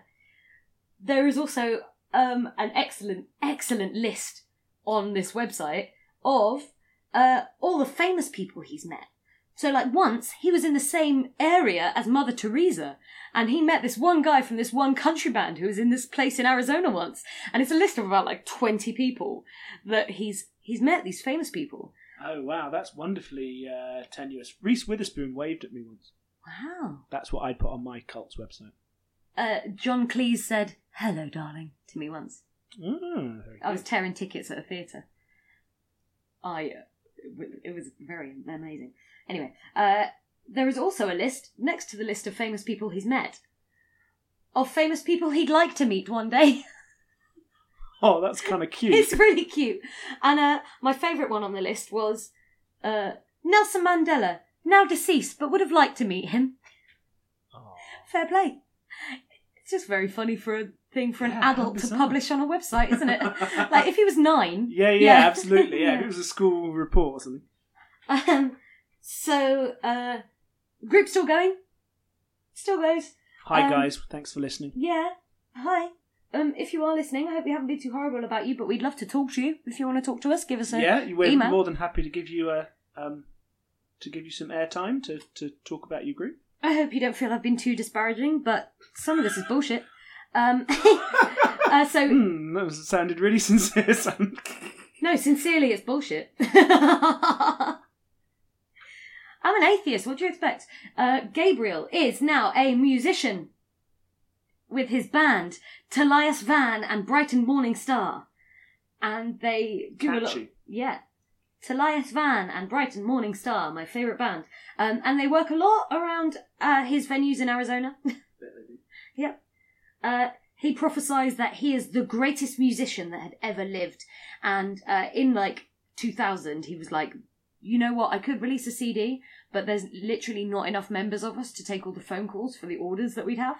there is also um, an excellent, excellent list on this website of uh, all the famous people he's met. So, like, once he was in the same area as Mother Teresa, and he met this one guy from this one country band who was in this place in Arizona once. And it's a list of about like 20 people that he's he's met, these famous people. Oh, wow, that's wonderfully uh, tenuous. Reese Witherspoon waved at me once. Wow. That's what I'd put on my cult's website. Uh, John Cleese said, hello, darling, to me once. Oh, I was tearing tickets at a theatre. I, uh, it it was very amazing. Anyway, uh, there is also a list next to the list of famous people he's met of famous people he'd like to meet one day. Oh, that's kind of cute. it's really cute. And uh, my favourite one on the list was uh, Nelson Mandela, now deceased, but would have liked to meet him. Oh. Fair play. It's just very funny for a thing for an Yeah, adult to publish on a website, isn't it? like if he was nine. Yeah, yeah, Yeah. absolutely. Yeah, Yeah. if it was a school report or something. Um, so, uh, group still going? Still goes. Hi, Um, guys. Thanks for listening. Yeah. Hi. Um, if you are listening, I hope we haven't been too horrible about you, but we'd love to talk to you. If you want to talk to us, give us a yeah, we're email. more than happy to give you a um, to give you some airtime to to talk about your group. I hope you don't feel I've been too disparaging, but some of this is bullshit. Um, uh, so Hmm, that was, sounded really sincere. No, sincerely, it's bullshit. I'm an atheist. What do you expect? Uh, Gabriel is now a musician with his band, Talias Van and Bright and Morning Star. And they do a lot. Catchy. Yeah. Talias Van and Bright and Morning Star, my favourite band. Um, and they work a lot around uh, his venues in Arizona. yep. Uh, he prophesies that he is the greatest musician that had ever lived. And uh, in like 2000, he was like, you know what, I could release a CD, but there's literally not enough members of us to take all the phone calls for the orders that we'd have.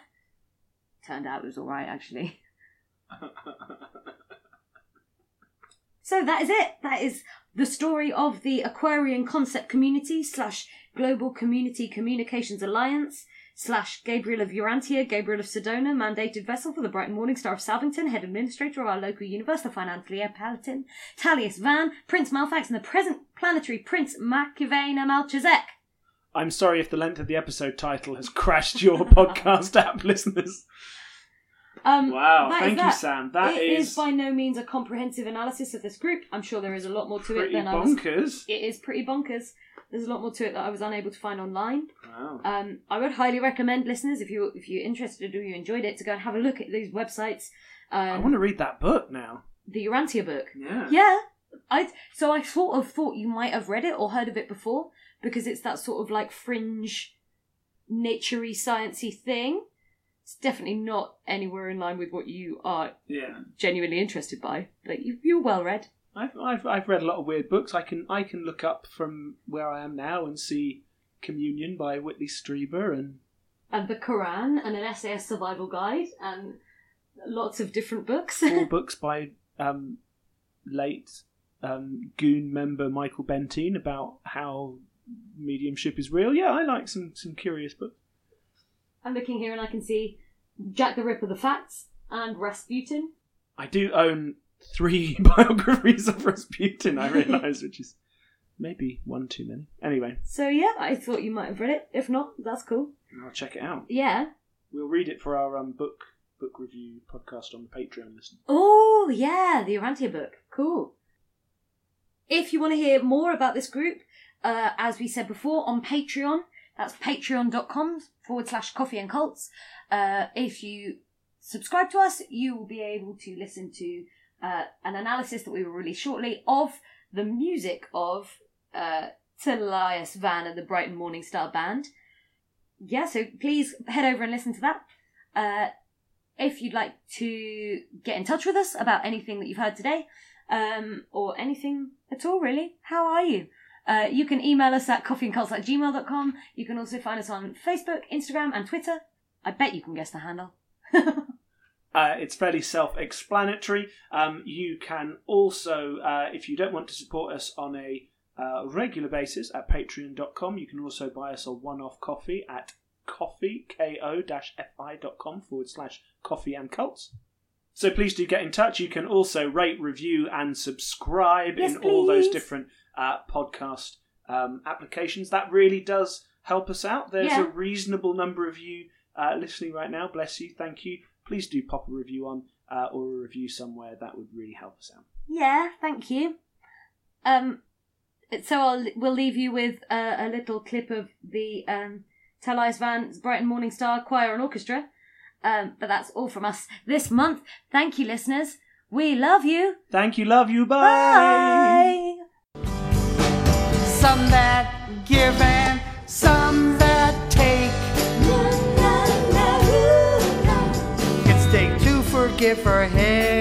Turned out it was alright, actually. So that is it. That is the story of the Aquarian Concept Community slash Global Community Communications Alliance slash Gabriel of Urantia, Gabriel of Sedona, mandated vessel for the Bright and Morning Star of Salvington, head administrator of our local universe, the finance Leo Palatin, Talius Van, Prince Malfax, and the present planetary Prince Machiventa Melchizedek. I'm sorry if the length of the episode title has crashed your podcast app, listeners. Um, Wow, thank you. Sam. That It is is by no means a comprehensive analysis of this group. I'm sure there is a lot more to it than I was. bonkers. It is pretty bonkers. There's a lot more to it that I was unable to find online. Wow. Um, I would highly recommend listeners, if you if you're interested or you enjoyed it, to go and have a look at these websites. I Um, want to read that book now. the Urantia book. Yeah. Yeah, I so I sort of thought you might have read it or heard of it before because it's that sort of like fringe, naturey, sciencey thing. It's definitely not anywhere in line with what you are Yeah. genuinely interested by, but you, you're well read. I've, I've I've read a lot of weird books. I can I can look up from where I am now and see Communion by Whitley Strieber and And the Quran and an SAS survival guide and lots of different books. four books by um, late um, Goon member Michael Bentine about how mediumship is real. Yeah, I like some some curious books. I'm looking here and I can see Jack the Ripper, the Facts, and Rasputin. I do own three biographies of Rasputin. I realise, which is maybe one too many. Anyway, So yeah, I thought you might have read it. If not, that's cool. I'll check it out. Yeah. We'll read it for our um, book book review podcast on the Patreon. Listen. Oh yeah, the Urantia book. Cool. If you want to hear more about this group, uh, as we said before, on Patreon, that's patreon.com forward slash coffee and cults. Uh, if you subscribe to us, you will be able to listen to uh, an analysis that we will release shortly of the music of uh, Van and the Bright and Morning Star Band. Yeah, so please head over and listen to that. Uh, if you'd like to get in touch with us about anything that you've heard today, um, or anything at all, really, how are you? Uh, you can email us at coffeeandcults at gmail.com. You can also find us on Facebook, Instagram, and Twitter. I bet you can guess the handle. Uh, it's fairly self-explanatory. Um, you can also, uh, if you don't want to support us on a uh, regular basis at patreon.com, you can also buy us a one-off coffee at coffee, ko-fi.com forward slash coffee and cults. So please do get in touch. You can also rate, review, and subscribe Yes, in all those different uh, podcast um, applications. That really does help us out. There's Yeah. a reasonable number of you uh, listening right now. Bless you. Thank you. Please do pop a review on uh, or a review somewhere. That would really help us out. Yeah, thank you. Um, so I'll we'll leave you with uh, a little clip of the um, Talias Van's Bright and Morning Star Choir and Orchestra. Um, but that's all from us this month. Thank you, listeners. We love you. Thank you. Love you. Bye. Bye. Some that give and some that take. It's day to forgive for him.